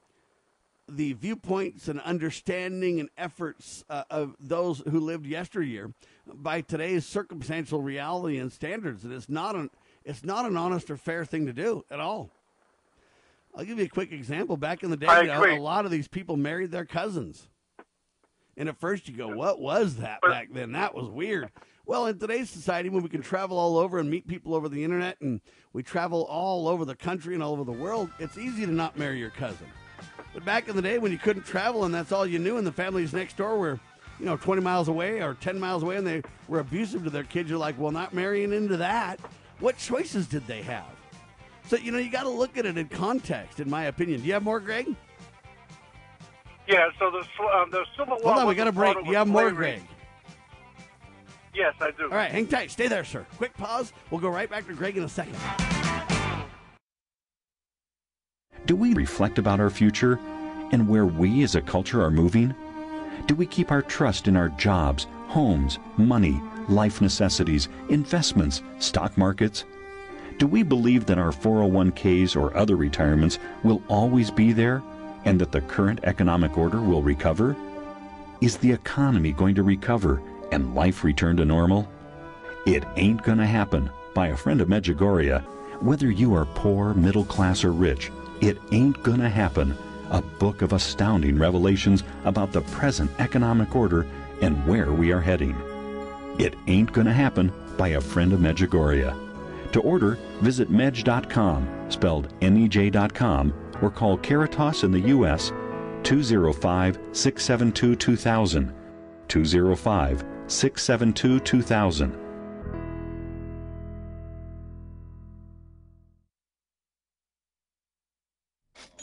Speaker 2: the viewpoints and understanding and efforts uh, of those who lived yesteryear by today's circumstantial reality and standards, and it's not an it's not an honest or fair thing to do at all. I'll give you a quick example. Back in the day, you know, a lot of these people married their cousins, and at first you go, "What was that back then? That was weird." Well, in today's society, when we can travel all over and meet people over the internet, and we travel all over the country and all over the world, it's easy to not marry your cousin. But back in the day when you couldn't travel and that's all you knew, and the families next door were, you know, 20 miles away or 10 miles away, and they were abusive to their kids, you're like, well, not marrying into that. What choices did they have? So, you know, you got to look at it in context, in my opinion. Do you have more, Greg?
Speaker 19: Yeah. So the uh, the Civil War.
Speaker 2: Hold on, we got a break. Do you have more. Greg?
Speaker 19: Yes, I do.
Speaker 2: All right, hang tight. Stay there, sir. Quick pause. We'll go right back to Greg in a second.
Speaker 20: Do we reflect about our future and where we as a culture are moving? Do we keep our trust in our jobs, homes, money, life necessities, investments, stock markets? Do we believe that our 401ks or other retirements will always be there and that the current economic order will recover? Is the economy going to recover and life return to normal? It ain't gonna happen by a friend of Medjugorje. Whether you are poor, middle class, or rich, it ain't gonna happen. A book of astounding revelations about the present economic order and where we are heading. It ain't gonna happen by a friend of Medjugorje. To order, visit mej.com, spelled M-E-J.com, or call Caritas in the U.S. 205 672 2000. 205 672 2000.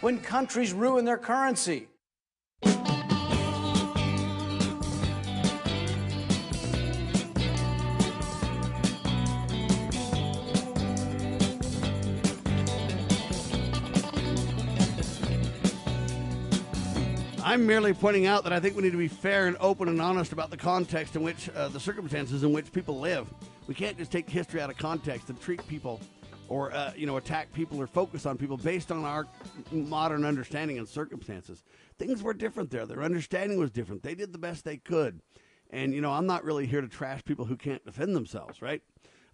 Speaker 21: when countries ruin their currency.
Speaker 2: I'm merely pointing out that I think we need to be fair and open and honest about the context in which uh, the circumstances in which people live. We can't just take history out of context and treat people or uh, you know attack people or focus on people based on our modern understanding and circumstances. Things were different there. Their understanding was different. They did the best they could. And you know, I'm not really here to trash people who can't defend themselves, right?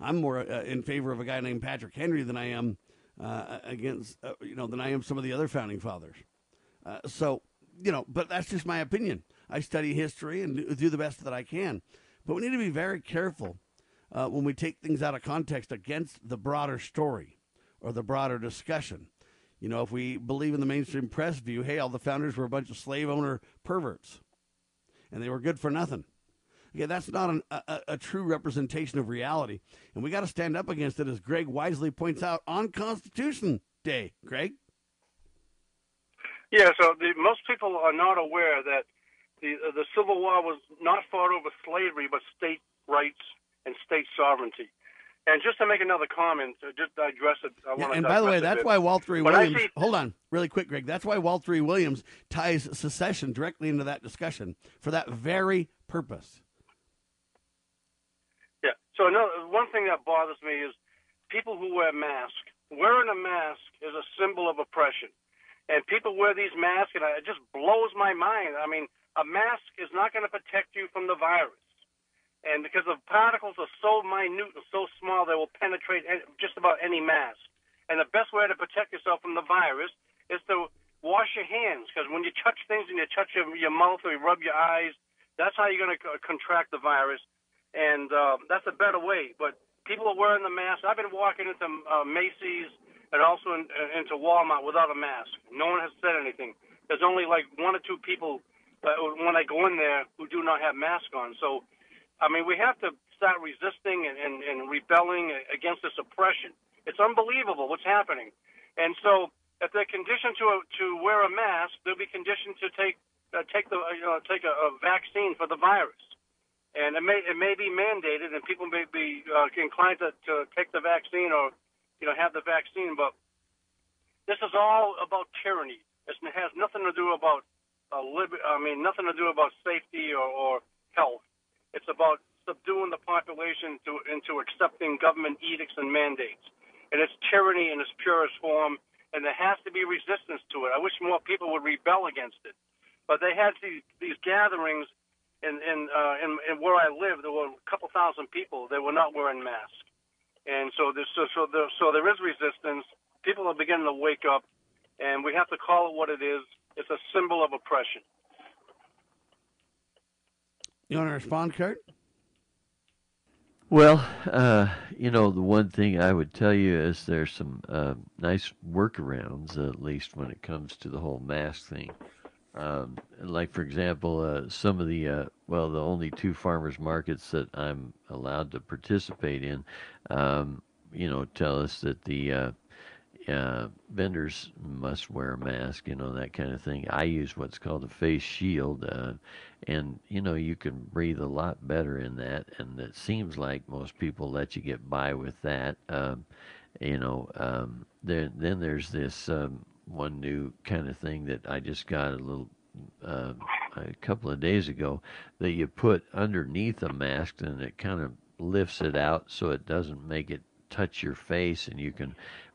Speaker 2: I'm more uh, in favor of a guy named Patrick Henry than I am uh, against uh, you know than I am some of the other founding fathers. Uh, so you know, but that's just my opinion. I study history and do the best that I can. But we need to be very careful uh, when we take things out of context against the broader story or the broader discussion. You know, if we believe in the mainstream press view, hey, all the founders were a bunch of slave owner perverts and they were good for nothing. Okay, that's not an, a, a true representation of reality. And we got to stand up against it, as Greg wisely points out on Constitution Day. Greg?
Speaker 19: Yeah, so the, most people are not aware that the the Civil War was not fought over slavery, but state rights and state sovereignty. And just to make another comment, uh, just digress it. I
Speaker 2: Yeah, and by the way, that's why Walter E. Williams.
Speaker 19: see-
Speaker 2: hold on, really quick, Greg. That's why Walter E. Williams ties secession directly into that discussion for that very purpose.
Speaker 19: Yeah. So another one thing that bothers me is people who wear masks. Wearing a mask is a symbol of oppression, and people wear these masks, and it just blows my mind. I mean, a mask is not going to protect you from the virus, and because the particles are so minute and so small, they will penetrate just about any mask. And the best way to protect yourself from the virus is to wash your hands, because when you touch things and you touch your, your mouth or you rub your eyes, that's how you're going to contract the virus and uh, that's a better way. But people are wearing the mask. I've been walking into uh, Macy's and also in, uh, into Walmart without a mask. No one has said anything. There's only like one or two people uh, when I go in there who do not have masks on. So, I mean, we have to start resisting and, and, and rebelling against this oppression. It's unbelievable what's happening. And so, if they're conditioned to to wear a mask, they'll be conditioned to take uh, take the uh, you know take a, a vaccine for the virus and it may it may be mandated, and people may be uh, inclined to, to take the vaccine or you know have the vaccine. But this is all about tyranny. It's, it has nothing to do about uh, lib- I mean, nothing to do about safety or, or health. It's about subduing the population to into accepting government edicts and mandates, and it's tyranny in its purest form. And there has to be resistance to it. I wish more people would rebel against it. But they had these these gatherings in in, uh, in in where I live, there were a couple thousand people. They were not wearing masks, and so there's so so there, so there is resistance. People are beginning to wake up, and we have to call it what it is. It's a symbol of oppression.
Speaker 2: You want to respond, Kurt?
Speaker 3: Well, uh, you know, the one thing I would tell you is there's some uh, nice workarounds, at least when it comes to the whole mask thing. Um, like, for example, uh, some of the, uh, well, the only two farmers markets that I'm allowed to participate in, um, you know, tell us that the uh, vendors must wear a mask, you know, that kind of thing. I use what's called a face shield, uh, and you know, you can breathe a lot better in that. And it seems like most people let you get by with that. Um, you know, um, there, then there's this um, one new kind of thing that I just got a little uh, a couple of days ago that you put underneath a mask and it kind of lifts it out so it doesn't make it touch your face and you can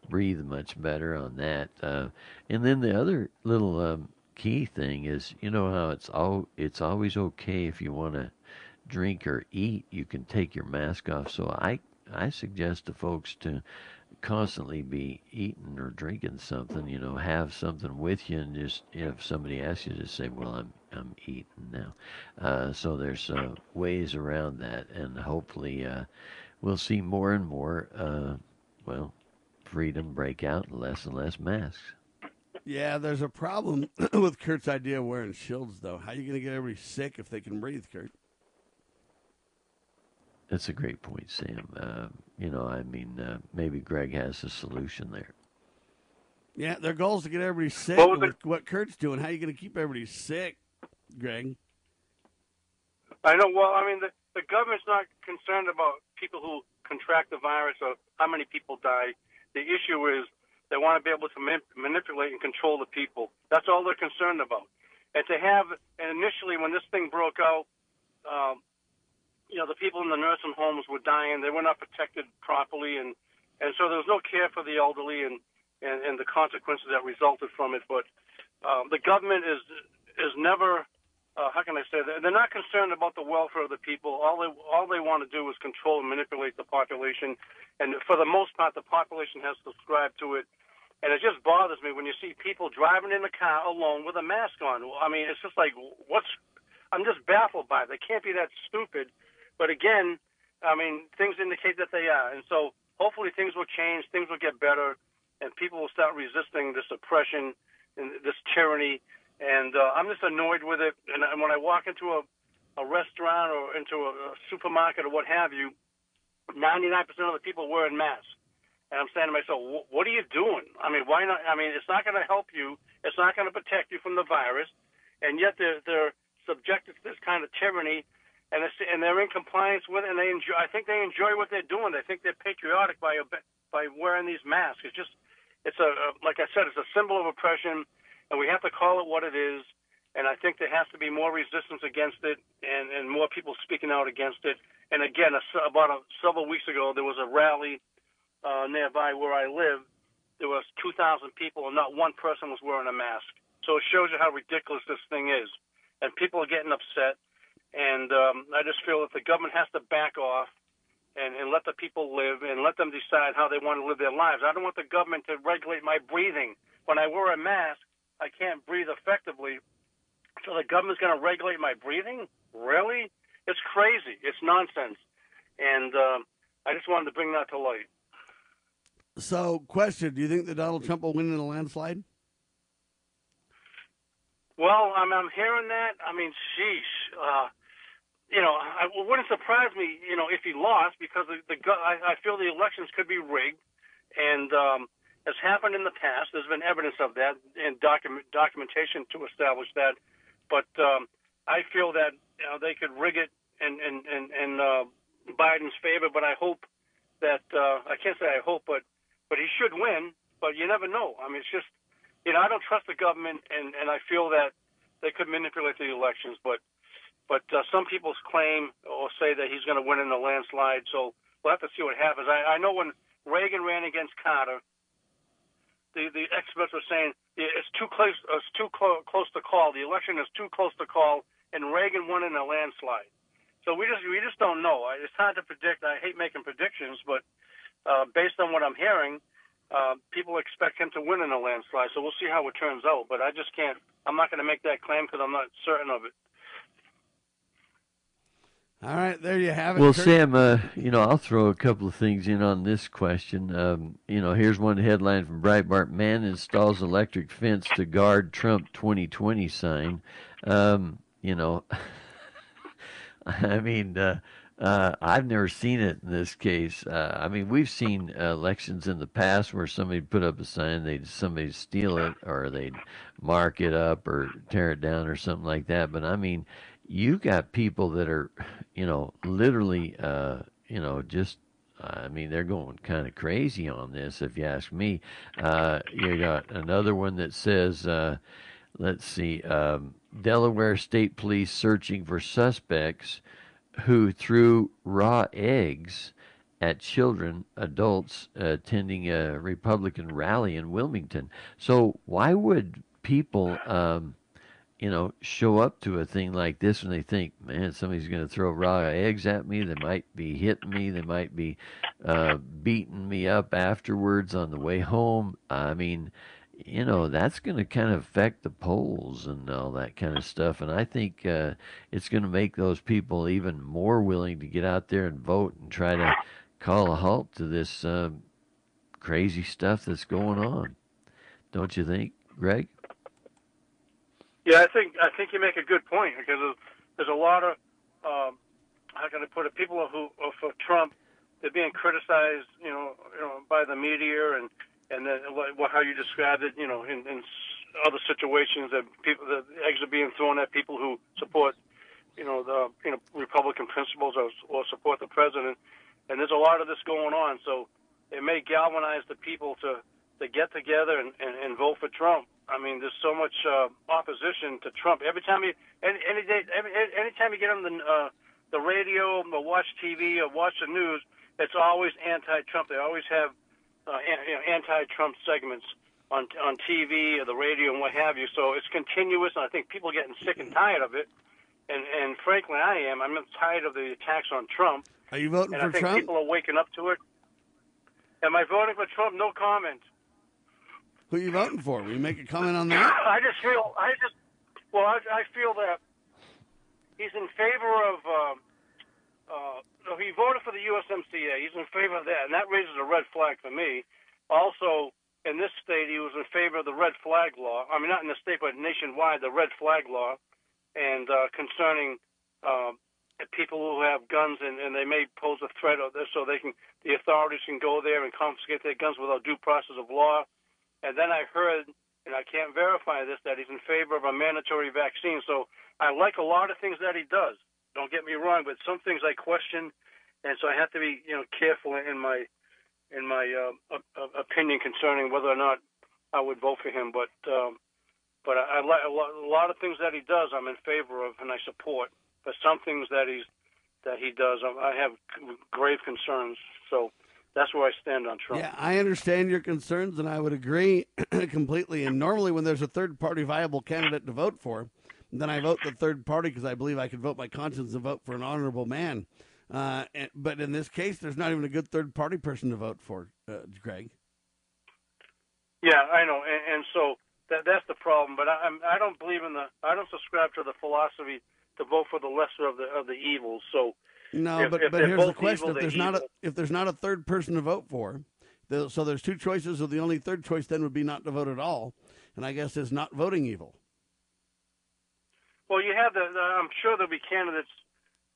Speaker 3: breathe much better on that. Uh, and then the other little um, key thing is, you know how it's all it's always okay if you want to drink or eat, you can take your mask off. So I I suggest to folks to constantly be eating or drinking something, you know, have something with you, and just if somebody asks you to say, "Well, I'm I'm eating now," uh, so there's uh, ways around that, and hopefully uh, we'll see more and more, uh, well, freedom break out, and less and less masks.
Speaker 2: Yeah, there's a problem *clears throat* with Kurt's idea of wearing shields, though. How are you going to get everybody sick if they can breathe, Kurt?
Speaker 3: That's a great point, Sam. Uh, you know, I mean, uh, maybe Greg has a solution there.
Speaker 2: Yeah, their goal is to get everybody sick.
Speaker 19: What was
Speaker 2: with what Kurt's doing, how are you going to keep everybody sick, Greg?
Speaker 19: I know. Well, I mean, the, the government's not concerned about people who contract the virus or how many people die. The issue is they want to be able to manip- manipulate and control the people. That's all they're concerned about. And to have, and initially when this thing broke out, um, you know, the people in the nursing homes were dying. They were not protected properly, and and so there was no care for the elderly, and and, and the consequences that resulted from it. But um, the government is is never. Uh, how can I say that? They're not concerned about the welfare of the people. All they all they want to do is control and manipulate the population, and for the most part, the population has subscribed to it. And it just bothers me when you see people driving in the car alone with a mask on. I mean, it's just like, what's? I'm just baffled by it. They can't be that stupid but again, I mean, things indicate that they are. And so hopefully things will change, things will get better, and people will start resisting this oppression and this tyranny. And uh, I'm just annoyed with it. And, and when I walk into a, a restaurant or into a, a supermarket or what have you, 99% of the people wearing masks. And I'm saying to myself, what are you doing? I mean, why not? I mean, it's not going to help you. It's not going to protect you from the virus. And yet they're, they're subjected to this kind of tyranny and it's, and they're in compliance with it, and they enjoy. I think they enjoy what they're doing. They think they're patriotic by by wearing these masks. It's just, it's a, like I said, it's a symbol of oppression, and we have to call it what it is. And I think there has to be more resistance against it, and and more people speaking out against it. And again, a, about a, several weeks ago, there was a rally uh, nearby where I live. There was 2,000 people, and not one person was wearing a mask. So it shows you how ridiculous this thing is. And people are getting upset and um, I just feel that the government has to back off and, and let the people live and let them decide how they want to live their lives. I don't want the government to regulate my breathing. When I wear a mask, I can't breathe effectively. So the government's going to regulate my breathing? Really? It's crazy. It's nonsense. And um, I just wanted to bring that to light.
Speaker 2: So, question: Do you think that Donald Trump will win in a landslide?
Speaker 19: Well, I'm, I'm hearing that. I mean, sheesh. Uh, you know, I, it wouldn't surprise me, you know, if he lost because the, the I, I feel the elections could be rigged, and um, has happened in the past. There's been evidence of that and document documentation to establish that. But um, I feel that you know, they could rig it in in in, in uh, Biden's favor. But I hope that uh, I can't say I hope, but but he should win. But you never know. I mean, it's just you know, I don't trust the government, and and I feel that they could manipulate the elections. But but uh, some people claim or say that he's going to win in a landslide. So we'll have to see what happens. I, I know when Reagan ran against Carter, the the experts were saying it's too close. It's too clo- close to call. The election is too close to call, and Reagan won in a landslide. So we just we just don't know. It's hard to predict. I hate making predictions, but uh, based on what I'm hearing, uh, people expect him to win in a landslide. So we'll see how it turns out. But I just can't. I'm not going to make that claim because I'm not certain of it.
Speaker 2: All right, there you have it.
Speaker 3: Well,
Speaker 2: Kurt.
Speaker 3: Sam, uh, you know, I'll throw a couple of things in on this question. Um, you know, here's one headline from Breitbart: Man installs electric fence to guard Trump 2020 sign. Um, you know, *laughs* I mean, uh, uh, I've never seen it in this case. Uh, I mean, we've seen uh, elections in the past where somebody put up a sign, they'd somebody steal it, or they'd mark it up, or tear it down, or something like that. But I mean, you got people that are, you know, literally, uh, you know, just. I mean, they're going kind of crazy on this, if you ask me. Uh, you got another one that says, uh, let's see, um, Delaware State Police searching for suspects who threw raw eggs at children, adults attending a Republican rally in Wilmington. So why would people, um, you know, show up to a thing like this when they think, man, somebody's going to throw raw eggs at me? They might be hitting me. They might be uh, beating me up afterwards on the way home. I mean, you know that's going to kind of affect the polls and all that kind of stuff and i think uh, it's going to make those people even more willing to get out there and vote and try to call a halt to this um, crazy stuff that's going on don't you think greg
Speaker 19: Yeah, I think I think you make a good point because there's, a lot of um, how can I put it? People who are for Trump, they're being criticized, you know, you know, by the media and and then what- how you described it, you know, in, in other situations that people the eggs are being thrown at people who support, you know, the you know Republican principles or or support the president, and there's a lot of this going on. So it may galvanize the people to to get together and, and, and vote for Trump. I mean, there's so much uh, opposition to Trump. Every time you any any day, every, anytime you get on the uh, the radio or watch TV or watch the news, it's always anti-Trump. They always have uh, you know, anti-Trump segments on on TV or the radio and what have you. So it's continuous, and I think people are getting sick and tired of it. And and frankly, I am. I'm tired of the attacks on Trump.
Speaker 2: Are you voting for Trump?
Speaker 19: and
Speaker 2: for
Speaker 19: I think
Speaker 2: Trump?
Speaker 19: people are waking up to it. Am I voting for Trump? No comment.
Speaker 2: Who are you voting for? Will you make a comment on that?
Speaker 19: I just feel, I just, well, I, I feel that he's in favor of, uh, uh, he voted for the USMCA. He's in favor of that, and that raises a red flag for me. Also, in this state, he was in favor of the red flag law. I mean, not in the state, but nationwide, the red flag law, and uh, concerning uh, people who have guns and, and they may pose a threat of this, so they can, the authorities can go there and confiscate their guns without due process of law. And then I heard, and I can't verify this, that he's in favor of a mandatory vaccine. So I like a lot of things that he does. Don't get me wrong, but some things I question, and so I have to be, you know, careful in my in my uh, opinion concerning whether or not I would vote for him. But um, but I, I like a lot, a lot of things that he does. I'm in favor of and I support. But some things that he's that he does, I have grave concerns. So that's where I stand on Trump.
Speaker 2: Yeah, I understand your concerns, and I would agree *clears throat* completely. And normally, when there's a third party viable candidate to vote for, then I vote the third party because I believe I can vote my conscience and vote for an honorable man. Uh, and, but in this case, there's not even a good third party person to vote for, uh, Greg.
Speaker 19: Yeah, I know, and, and so that that's the problem. But I, I'm I don't believe in the I don't subscribe to the philosophy to vote for the lesser of the of the evils. So
Speaker 2: No,
Speaker 19: if-
Speaker 2: but
Speaker 19: if
Speaker 2: but here's the question:
Speaker 19: evil,
Speaker 2: if there's
Speaker 19: they're
Speaker 2: not a if there's not a third person to vote for, the, so there's two choices. So the only third choice then would be not to vote at all, and I guess is not voting evil.
Speaker 19: Well, you have the, the I'm sure there'll be candidates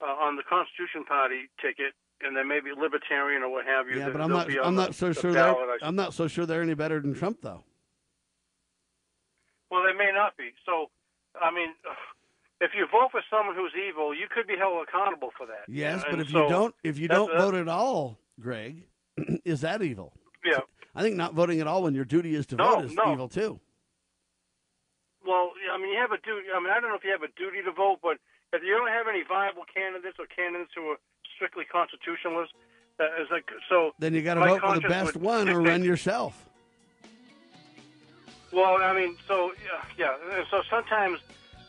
Speaker 19: uh, on the Constitution Party ticket, and there may be libertarian or what have you.
Speaker 2: Yeah, but I'm not I'm not so
Speaker 19: the
Speaker 2: sure
Speaker 19: I
Speaker 2: I'm not so sure they're any better than Trump though.
Speaker 19: Well, they may not be. So, I mean, if you vote for someone who's evil, you could be held accountable for that.
Speaker 2: Yes,
Speaker 19: And
Speaker 2: but if
Speaker 19: so
Speaker 2: you don't if you don't vote at all, Greg, *clears throat* is that evil?
Speaker 19: Yeah.
Speaker 2: I think not voting at all when your duty is to
Speaker 19: No,
Speaker 2: vote is
Speaker 19: no.
Speaker 2: evil too.
Speaker 19: Well, I mean, you have a duty. I mean, I don't know if you have a duty to vote, but if you don't have any viable candidates or candidates who are strictly constitutionalists, uh, is like so.
Speaker 2: Then you got to vote for the best one or *laughs* run yourself.
Speaker 19: Well, I mean, so yeah, yeah. So sometimes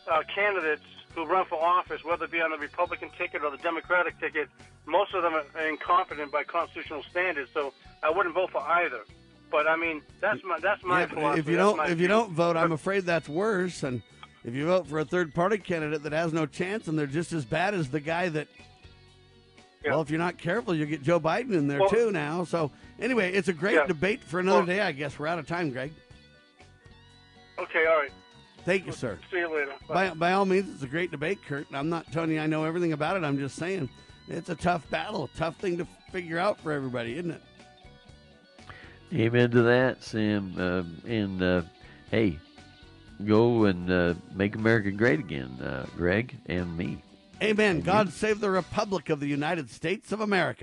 Speaker 19: uh, candidates who run for office, whether it be on the Republican ticket or the Democratic ticket, most of them are incompetent by constitutional standards. So I wouldn't vote for either. But I mean, that's my that's my
Speaker 2: Yeah,
Speaker 19: philosophy.
Speaker 2: if you don't if you
Speaker 19: view.
Speaker 2: don't vote, I'm afraid that's worse. And if you vote for a third party candidate that has no chance and they're just as bad as the guy that well, if you're not careful, you get Joe Biden in there
Speaker 19: Well-
Speaker 2: too now. So anyway, it's a great
Speaker 19: Yeah.
Speaker 2: debate for another
Speaker 19: Well-
Speaker 2: day. I guess we're out of time, Greg.
Speaker 19: Okay, all right.
Speaker 2: Thank you, sir.
Speaker 19: See you later.
Speaker 2: By, by all means, it's a great debate, Kurt. I'm not telling you I know everything about it. I'm just saying it's a tough battle, a tough thing to figure out for everybody, isn't it?
Speaker 3: Amen to that, Sam. Uh, and uh, hey, go and uh, make America great again, uh, Greg and me.
Speaker 2: Amen. God save the Republic of the United States of America.